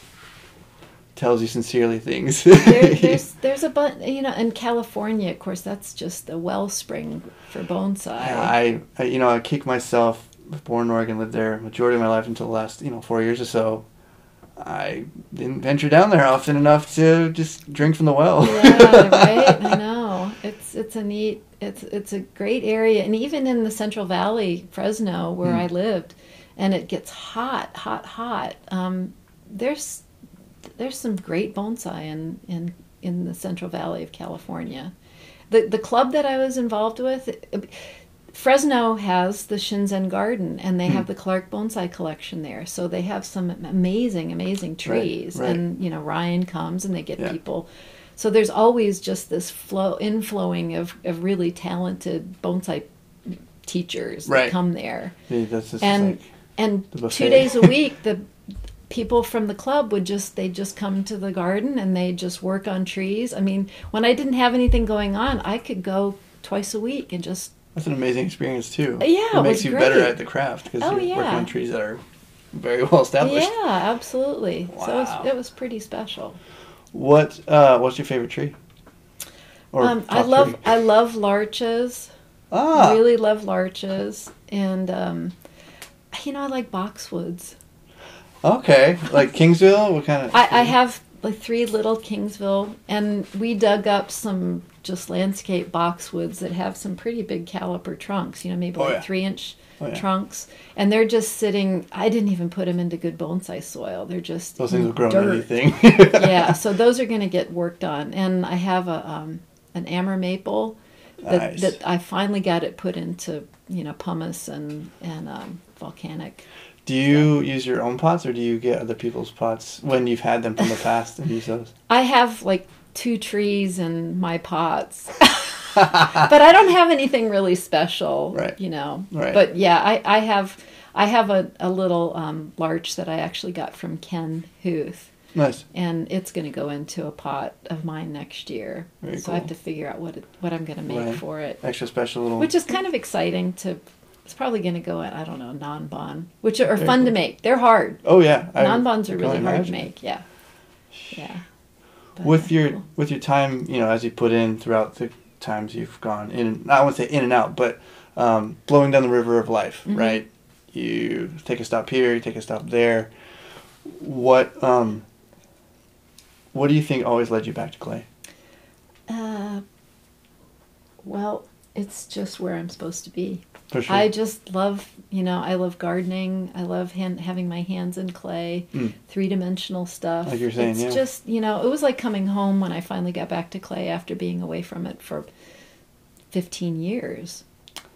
tells you sincerely things. There, there's there's a bunch, you know, in California, of course, that's just the wellspring for bonsai. I, I you know I kick myself. Born in Oregon, lived there majority of my life until the last you know four years or so. I didn't venture down there often enough to just drink from the well. yeah, right. I know. It's it's a neat. It's it's a great area, and even in the Central Valley, Fresno, where Hmm. I lived, and it gets hot, hot, hot. Um, there's there's some great bonsai in in in the Central Valley of California. The the club that I was involved with. Fresno has the Shinzen Garden, and they Hmm. have the Clark Bonsai Collection there. So they have some amazing, amazing trees. right. And you know, Ryan comes, and they get Yeah. people. So there's always just this flow, inflowing of, of really talented bonsai teachers Right. that come there. Yeah, And like and the two days a week, the people from the club would just they just come to the garden and they just work on trees. I mean, when I didn't have anything going on, I could go twice a week and just that's an amazing experience too. Yeah, it makes you better at the craft because Oh, you're working on trees that are very well established. yeah, absolutely. So it Wow. was, it was pretty special. What uh, what's your favorite tree? Or Um, I love three? I love larches. Ah, Really love larches, and um, you know I like boxwoods. okay. Like Kingsville, what kind of? I, I have like three little Kingsville, and we dug up some just landscape boxwoods that have some pretty big caliper trunks. You know, maybe Oh, like yeah. three inch Oh, yeah. trunks, and they're just sitting. I didn't even put them into good bonsai soil. They're just Those things in will grow anything. yeah, so those are going to get worked on, and I have a um, an Amur maple that, Nice. that I finally got it put into you know pumice and and um, volcanic. Do you use your own pots or do you get other people's pots when you've had them from the past and use those? I have like two trees and my pots, but I don't have anything really special, Right. You know, Right. but yeah, I I have I have a a little um, larch that I actually got from Ken Huth. Nice. and it's going to go into a pot of mine next year. Very so I have to figure out what it, what I'm going to make Right. for it, Extra special little. which is kind of exciting. To it's probably going to go in I don't know nanban, which are Very fun to make. They're hard. oh yeah. Nanbans are really hard imagine. to make. Yeah, yeah. With your with your time, you know, as you put in throughout the times you've gone in, I won't say in and out, but um, blowing down the river of life, Mhm. right? You take a stop here, you take a stop there. What um, what do you think always led you back to clay? Uh, well, it's just where I'm supposed to be. For sure. I just love, you know, I love gardening. I love hand, having my hands in clay, Mm. three dimensional stuff. Like you're saying, it's yeah. just, you know, it was like coming home when I finally got back to clay after being away from it for 15 years.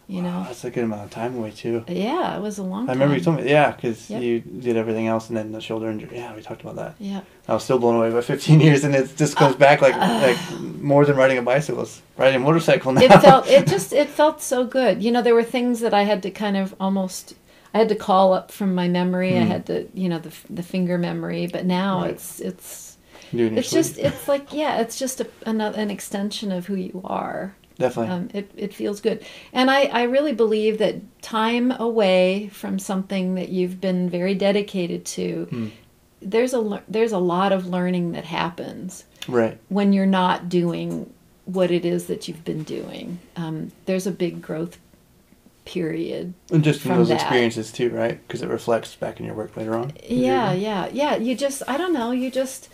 You Wow, know, that's a good amount of time away too. yeah, it was a long time. I time. remember you told me, yeah, because Yep. you did everything else, and then the shoulder injury. Yeah, we talked about that. Yeah, I was still blown away by 15 years, and it just goes back like like more than riding a bicycle. It's riding a motorcycle now. it felt, it just, it felt so good. You know, there were things that I had to kind of almost, I had to call up from my memory. I Hmm. had to, you know, the the finger memory. But now Right. it's it's it's just it's like yeah it's just a, another an extension of who you are definitely. um, it, it feels good and I, I really believe that time away from something that you've been very dedicated to Hmm. there's a there's a lot of learning that happens right. when you're not doing what it is that you've been doing um, there's a big growth period And just from from those that. experiences too, right? Because it reflects back in your work later on. yeah yeah yeah you just i don't know you just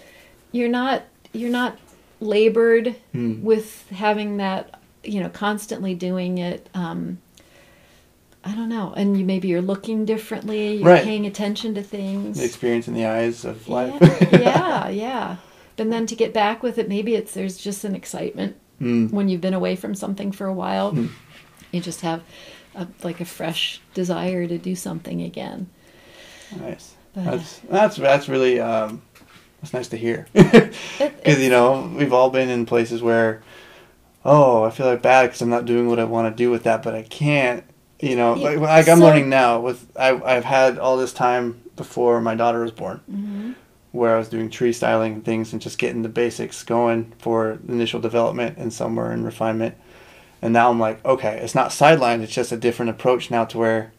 you're not you're not labored Hmm. with having that you know constantly doing it um i don't know and you maybe you're looking differently you're Right. paying attention to things The experience in the eyes of life. yeah, yeah yeah but then to get back with it maybe it's there's just an excitement Mm. when you've been away from something for a while Hmm. you just have a, like a fresh desire to do something again Nice. But, That's that's that's really um, that's nice to hear. Because you know we've all been in places where, oh, I feel like bad because I'm not doing what I want to do with that, but I can't. You know, Yeah, like, like I'm so- learning now. With I I've had all this time before my daughter was born, Mhm. where I was doing tree styling and things and just getting the basics going for initial development and somewhere in refinement. And now I'm like, okay, it's not sidelined. It's just a different approach now to where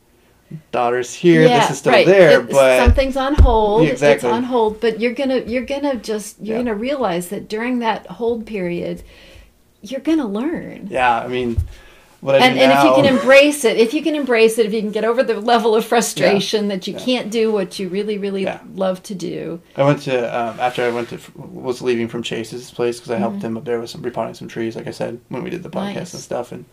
daughter's here, this is still right. there, It- but something's on hold. Yeah, exactly. It's on hold, but you're gonna you're gonna just you're Yeah. gonna realize that during that hold period, you're gonna learn. yeah, I mean, what I And, do and if you can embrace it, if you can embrace it, if you can get over the level of frustration that you Yeah. can't do what you really, really Yeah. love to do, I went to um, after I went to was leaving from Chase's place because I helped Mm-hmm. him up there with some repotting some trees, like I said when we did the podcast Nice. and stuff, and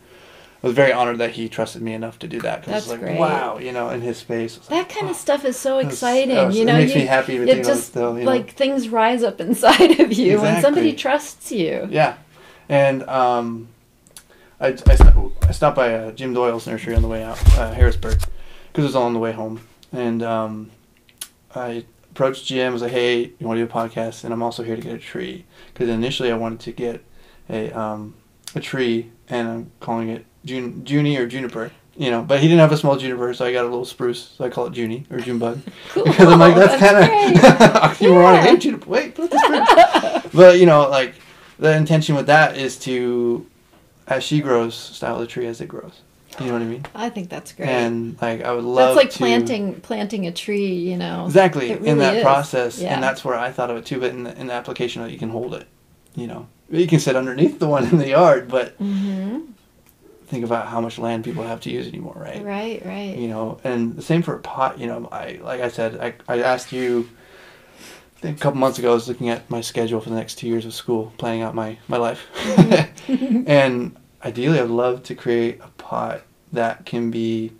I was very honored that he trusted me enough to do that because That's like great. wow, you know, in his space. That like, kind wow. of stuff is so exciting. was- you it know, makes you, me happy it just still, you know. like things rise up inside of you when somebody trusts you. Yeah, and um, I I, I stopped by uh, Jim Doyle's nursery on the way out, uh, Harrisburg, because it was all on the way home, and um, I approached Jim. was like, "Hey, you want to do a podcast?" And I'm also here to get a tree because initially I wanted to get a um, a tree, and I'm calling it June Junie or juniper. You know, but he didn't have a small juniper, so I got a little spruce, so I call it Junie or Junebug. Cool. Because I'm like, that's, kind great. of oxymoronic. Yeah. Hey, juniper, wait, put the spruce. but you know, like the intention with that is to, as she grows, style the tree as it grows. You know what I mean? I think that's great. And like I would love That's like to, planting planting a tree, you know. exactly It in really that is. process, Yeah. and that's where I thought of it too. But in the, in the application, you can hold it. you know, you can sit underneath the one in the yard, but hmm think about how much land people have to use anymore, right? Right, right. You know, and the same for a pot. You know, I like I said, I, I asked you. I think a couple months ago, I was looking at my schedule for the next two years of school, planning out my my life, and ideally, I'd love to create a pot that can be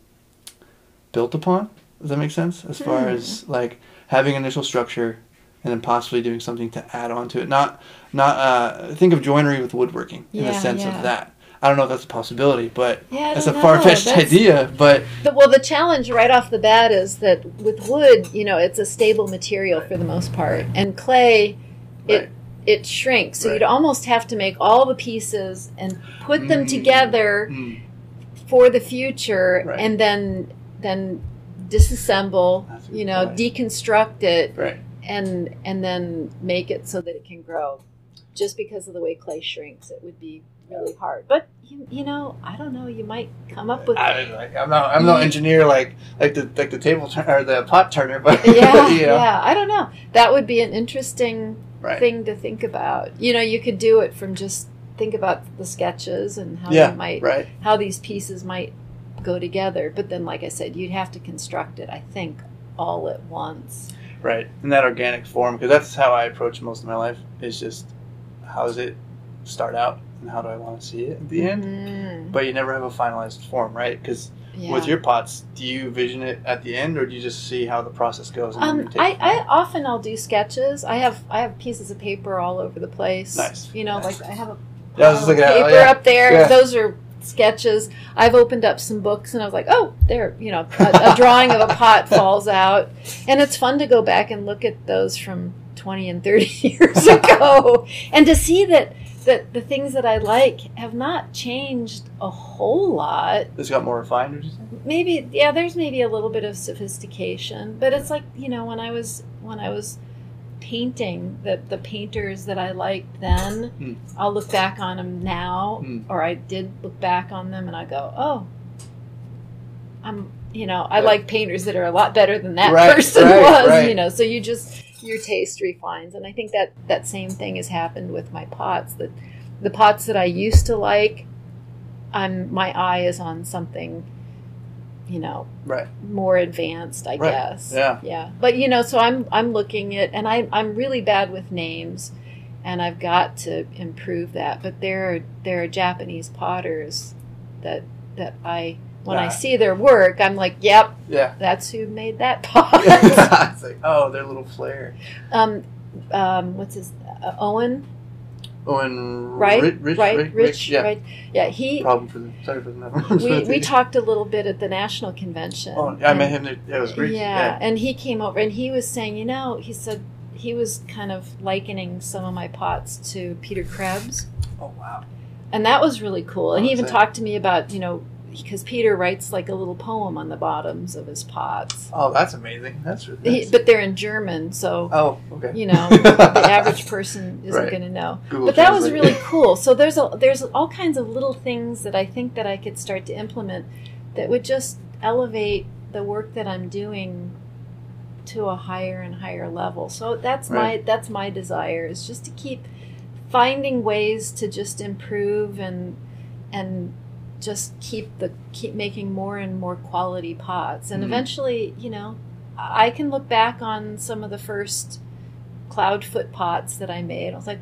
built upon. Does that make sense? As far Hmm. as like having initial structure, and then possibly doing something to add on to it. Not not uh, think of joinery with woodworking in the sense yeah. of that. I don't know if that's a possibility, but Yeah, it's a far fetched idea. But The, well, the challenge right off the bat is that with wood, you know, it's a stable material for the most part, and clay, it Right. it shrinks. So Right. you'd almost have to make all the pieces and put them Mm. together mm, for the future, Right. and then then disassemble, you know, point. deconstruct it, right, and and then make it so that it can grow. Just because of the way clay shrinks, it would be really hard. But you, you know, I don't know. You might come up with I, like, I'm not I'm no mm-hmm. engineer like like the like the table turn or the pot turner, but yeah, you know, yeah. I don't know. That would be an interesting right, thing to think about. You know, you could do it from just think about the sketches and how yeah, they might right, how these pieces might go together. But then, like I said, you'd have to construct it. I think all at once. right, in that organic form because that's how I approach most of my life. Is just how does it start out and how do I want to see it at the end. Mhm. But you never have a finalized form, right? Because Yeah. with your pots, do you vision it at the end, or do you just see how the process goes? And Um, I, I often I'll do sketches. I have I have pieces of paper all over the place. Nice. You know, Nice. like I have a Yeah, I of looking at- oh, paper yeah. up there. Those are sketches. I've opened up some books and I was like, oh, there. You know, a, a drawing of a pot falls out, and it's fun to go back and look at those from twenty and thirty years ago, and to see that that the things that I like have not changed a whole lot It's got more refined, would you say? maybe yeah there's maybe a little bit of sophistication but it's like you know when i was when i was painting the the painters that i liked then Hmm. i'll look back on them now Hmm. or i did look back on them and i go oh i'm you know i Yeah. like painters that are a lot better than that Right, person right, was right. you know so you just your taste refines and i think that that same thing has happened with my pots that the pots that i used to like i'm my eye is on something you know Right. more advanced i Right. guess Yeah. yeah but you know so i'm i'm looking at and i i'm really bad with names and i've got to improve that but there are there are japanese potters that that i when i see their work i'm like yep Yeah. that's who made that pot it's like, oh, their little flair. um um what's his uh, owen and right Rich, Rich, right Rich, rich, yeah. right yeah he Problem for the sorry for the we, we talked a little bit at the national convention Oh, yeah, I met and- him. There. It was great. Yeah, and he came over and he was saying, you know, he said he was kind of likening some of my pots to Peter Krebs, Oh wow. and that was really cool. And he Oh, even talked to me about, you know, because Peter writes like a little poem on the bottoms of his pots, Oh, that's amazing. That's, that's he, but they're in German, so oh, okay. you know the average person isn't Right. going to know. Google but that was really cool. So there's a, there's all kinds of little things that I think that I could start to implement that would just elevate the work that I'm doing to a higher and higher level. So that's my that's my desire is just to keep finding ways to just improve and and just keep the keep making more and more quality pots and Mhm. eventually you know i can look back on some of the first cloud foot pots that i made i was like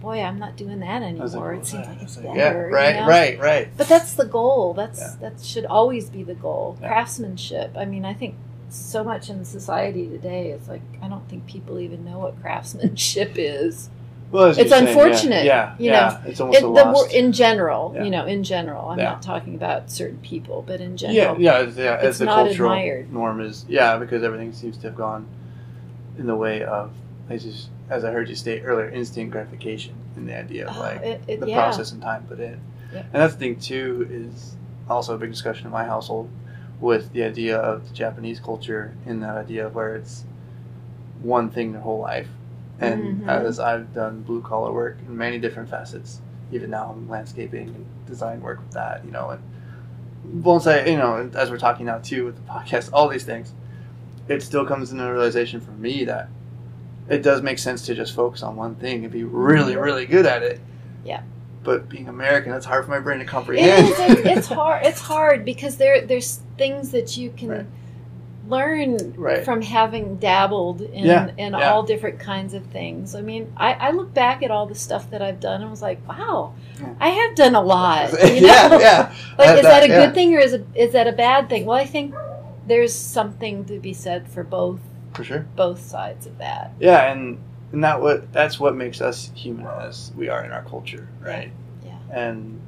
boy i'm not doing that was like, anymore it seems like it's like, better yeah, right, you know? right, right. but that's the goal that's Yeah. that should always be the goal Yeah. craftsmanship i mean i think so much in society today is like i don't think people even know what craftsmanship is Well, It's you're saying, yeah, unfortunate, Yeah, you yeah. It's almost in, a the, in general, Yeah. you know, in general, I'm Yeah. not talking about certain people, but in general, yeah, yeah. it's As the cultural admired. norm is, yeah, because everything seems to have gone in the way of, as, you, as I heard you state earlier, instant gratification and the idea of Oh, like it- it- the yeah. process and time put in. And that's the thing too is also a big discussion in my household with the idea of the Japanese culture and that idea of where it's one thing their whole life. And Mhm. as I've done blue collar work in many different facets, even now I'm landscaping and design work with that, you know, and bonsai, you know, as we're talking now too with the podcast, all these things, it still comes into a realization for me that it does make sense to just focus on one thing and be really, really good at it. Yeah. But being American, it's hard for my brain to comprehend. is. It's, it's hard. It's hard because there there's things that you can Right. Learn Right. from having dabbled in Yeah, in yeah. all different kinds of things. I mean, I, I look back at all the stuff that I've done and was like, wow, Yeah. I have done a lot. you yeah, know? yeah. Like, is that a yeah. good thing or is it is that a bad thing? Well, I think there's something to be said for both For sure. both sides of that. Yeah, and and that what that's what makes us human as we are in our culture, right? Yeah. And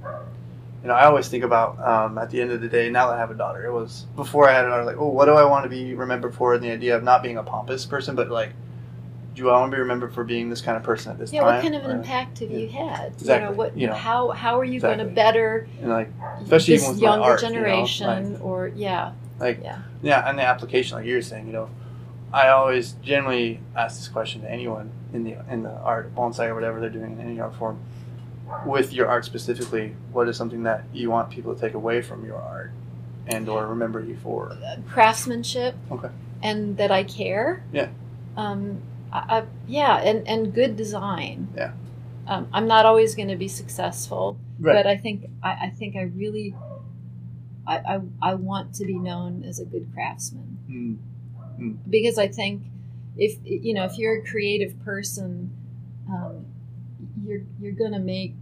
you know, I always think about um, at the end of the day. Now that I have a daughter, it was before I had a daughter. Like, oh, what do I want to be remembered for? And the idea of not being a pompous person, but like, do I want to be remembered for being this kind of person at this Yeah, time? Yeah, what kind of an Or- impact have Yeah. you had? Exactly, You know, what you know. how how are you going to better And like, especially this even with my younger art, you know, generation like- or yeah. like Yeah. yeah and the application like you were saying you know i always generally ask this question to anyone in the in the art bonsai or whatever they're doing in any art form with your art specifically what is something that you want people to take away from your art and or remember you for craftsmanship Okay. and that I care. Yeah. Um, I, I, yeah, and, and good design. Yeah. Um, I'm not always going to be successful, right but I think I, I think I really I, I I want to be known as a good craftsman Mm, because I think if you know if you're a creative person, you're you're going to make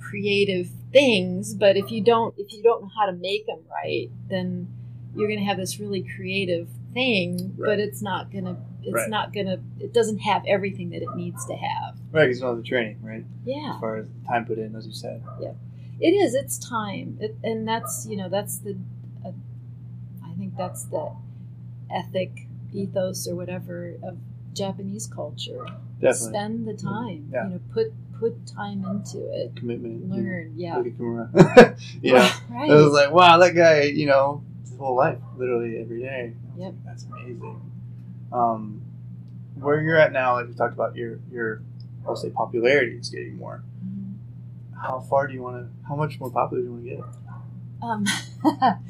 creative things, but if you don't if you don't know how to make them right, then you're going to have this really creative thing, Right. but it's not going to it's Right. not to it doesn't have everything that it needs to have. right because know the training right Yeah. as far as time put in as you said Yeah, It is. It's time, it, and that's you know that's the. Uh, I think that's the ethic, ethos, or whatever of Japanese culture. Definitely Spend the time. Yeah. You know, put put time into it. commitment Learn. Yeah. look at Kimura. you know Right. it was like wow that guy you know his whole life literally every day Yep. like, that's amazing um, where you're at now like we talked about your your i'll say popularity is getting more Mhm. how far do you want to how much more popular do you want to get Um,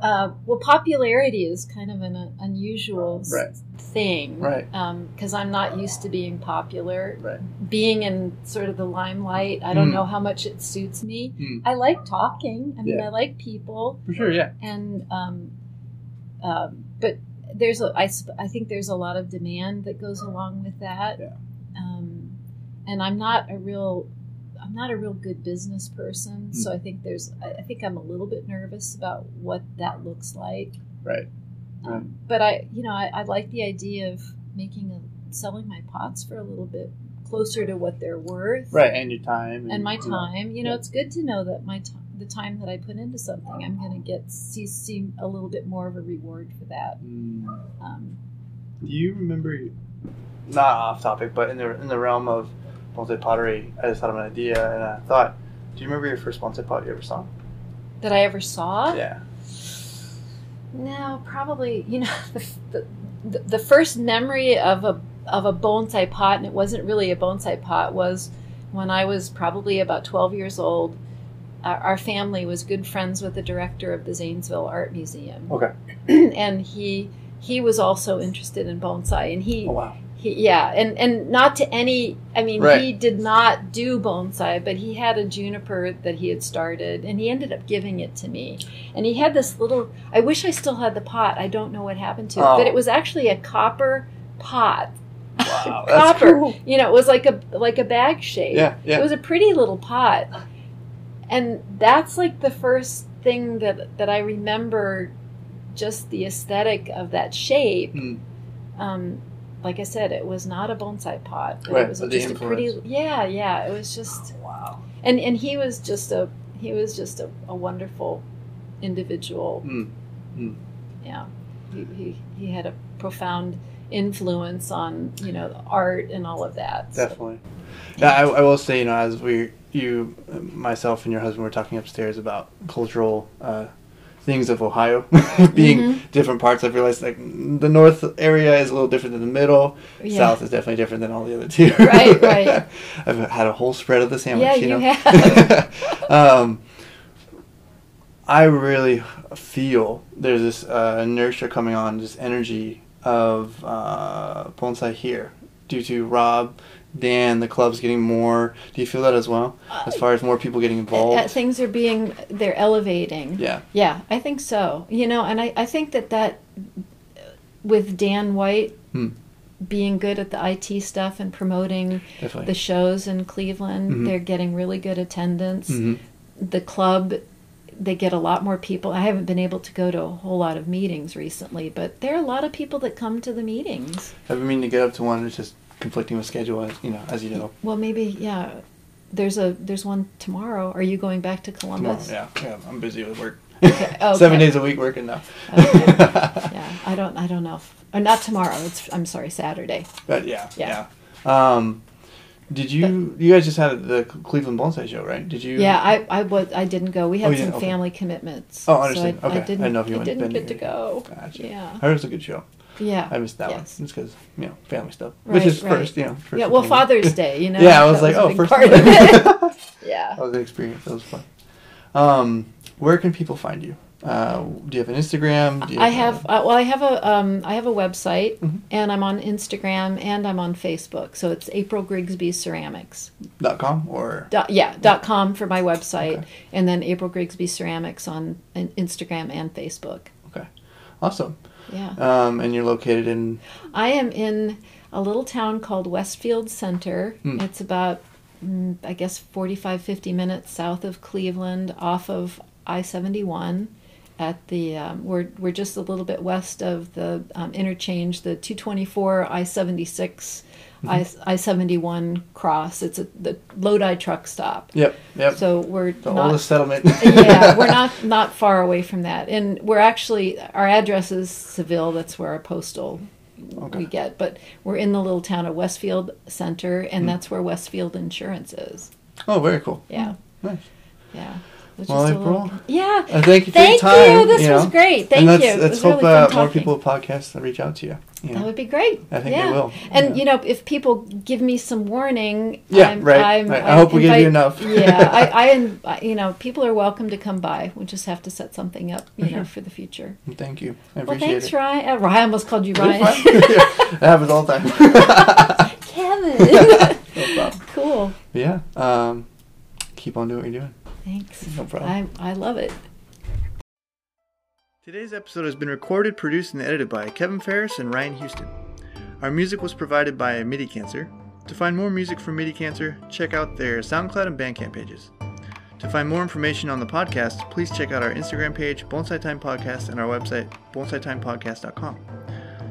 uh, well, popularity is kind of an uh, unusual Right. thing, Right. Because I'm not used to being popular. Right. Being in sort of the limelight, I don't Mm. know how much it suits me. Mm. I like talking. I mean, Yeah. I like people, for sure yeah and um, um, but there's a I, I think there's a lot of demand that goes along with that. Yeah. Um, and I'm not a real not a real good business person, so I think there's I think I'm a little bit nervous about what that looks like. right Um, Right. But I you know I, I like the idea of making a selling my pots for a little bit closer to what they're worth right and your time and my you know, time. You know, yeah. it's good to know that my time, the time that I put into something, I'm going to get see, see a little bit more of a reward for that. Mm. Um, do you remember not off topic but in the in the realm of bonsai pottery i just thought of an idea and i thought do you remember your first bonsai pot you ever saw that I ever saw? yeah No, probably. You know, the, the, the first memory of a of a bonsai pot, and it wasn't really a bonsai pot, was when I was probably about 12 years old. Our, our family was good friends with the director of the Zanesville Art Museum, okay and he he was also interested in bonsai, and he oh wow He, yeah, and and not to any. I mean, Right. he did not do bonsai, but he had a juniper that he had started, and he ended up giving it to me. And he had this little. I wish I still had the pot. I don't know what happened to it, Oh. but it was actually a copper pot. wow copper. cool. You know, it was like a like a bag shape. yeah yeah It was a pretty little pot, and that's like the first thing that that I remember. Just the aesthetic of that shape Hmm. um, like I said, it was not a bonsai pot. But Right, it was but the just a pretty. influence. Yeah, yeah. It was just, wow and and he was just a he was just a, a wonderful individual. Mm, mm. Yeah, he, he he had a profound influence on you know the art and all of that. So, Definitely. Yeah, I, I will say, you know, as we, you, myself, and your husband were talking upstairs about cultural uh, things of Ohio being Mhm. different parts. I've realized like the north area is a little different than the middle. Yeah. South is definitely different than all the other two. Right, right. I've had a whole spread of the sandwich. Yeah, you, you know? have. um, I really feel there's this uh, inertia coming on, this energy of uh, bonsai here due to Rob, Dan, the club's getting more. Do you feel that as well, as far as more people getting Uh, involved? things are being they're elevating. Yeah. Yeah, I think so. You know, and I, I think that that with Dan White Hmm. being good at the IT stuff and promoting Definitely. the shows in Cleveland, Mhm. they're getting really good attendance. Mhm. The club, they get a lot more people. I haven't been able to go to a whole lot of meetings recently, but there are a lot of people that come to the meetings. I've been meaning to get up to one. It's just conflicting with schedule, as you know, as you know. Well, maybe yeah. There's a there's one tomorrow. Are you going back to Tomorrow, Columbus? yeah, yeah. I'm busy with work. Okay, okay. Seven days a week working now. Okay. yeah, I don't I don't know. If, or not tomorrow. It's I'm sorry, Saturday. But yeah, yeah. Yeah. Um, did you? you guys just had the Cleveland Bonsai show, right? Did you? Yeah, I I was I didn't go. We Oh, had you some? Okay. family commitments. Oh, so understand. I, Okay. I I didn't. didn't know if you I didn't get to go. Gotcha. Yeah. I heard it was a good show. Yeah. I missed that Yes. one. Just because you know family stuff, Right, which is right. first, you know. First Yeah. Well. Father's Day. You know. Yeah, I was like, a oh, first. part of it. yeah. That was an experience. That was fun. Um, where can people find you? Uh, do you have an Instagram? Do you I have uh, well, I have a um, I have a website, Mhm. and I'm on Instagram and I'm on Facebook. So it's April Grigsby Ceramics. dot com or Dot, yeah, dot com for my website, Okay. and then April Grigsby Ceramics on Instagram and Facebook. okay, awesome. Yeah, Um, and you're located in I am in a little town called Westfield Center. Hmm. It's about mm, I guess 45 50 minutes south of Cleveland off of I-71 at the um, we're we're just a little bit west of the um, interchange the 224 I-76 I I-71 cross. It's a the Lodi truck stop. yep yep So we're the not oldest settlement. yeah, we're not not far away from that, and we're actually our address is Seville. That's where our postal Okay. we get, but we're in the little town of Westfield Center, and Hmm. that's where Westfield Insurance is. oh, very cool. Yeah, Nice. yeah. Just a April, little- yeah. And thank you for Thank your time. you. This you was great. Thank and let's, you. Let's hope really uh, more people with podcasts that reach out to you. you know. That would be great. I think yeah. they will. And Yeah. you know, if people give me some warning, Yeah, I'm, right, I'm, right. I hope we give you enough. yeah, I, I, you know, people are welcome to come by. We just have to set something up, you know, for the future. Thank you. I Well, thanks, it. Ryan. Uh, Ryan almost called you Ryan. That happens all the time. Kevin. no problem. cool. Yeah. Um, keep on doing what you're doing. Thanks. No problem. I, I love it. Today's episode has been recorded, produced, and edited by Kevin Faris and Ryan Houston. Our music was provided by MIDI Cancer. To find more music from MIDI Cancer, check out their SoundCloud and Bandcamp pages. To find more information on the podcast, please check out our Instagram page, Bonsai Time Podcast, and our website, bonsaitimepodcast.com.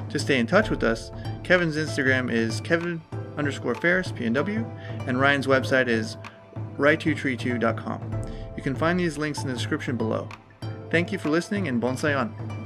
To stay in touch with us, Kevin's Instagram is Kevin underscore Faris, PNW, and Ryan's website is ry2tree2.com. You can find these links in the description below. Thank you for listening and bonsai on.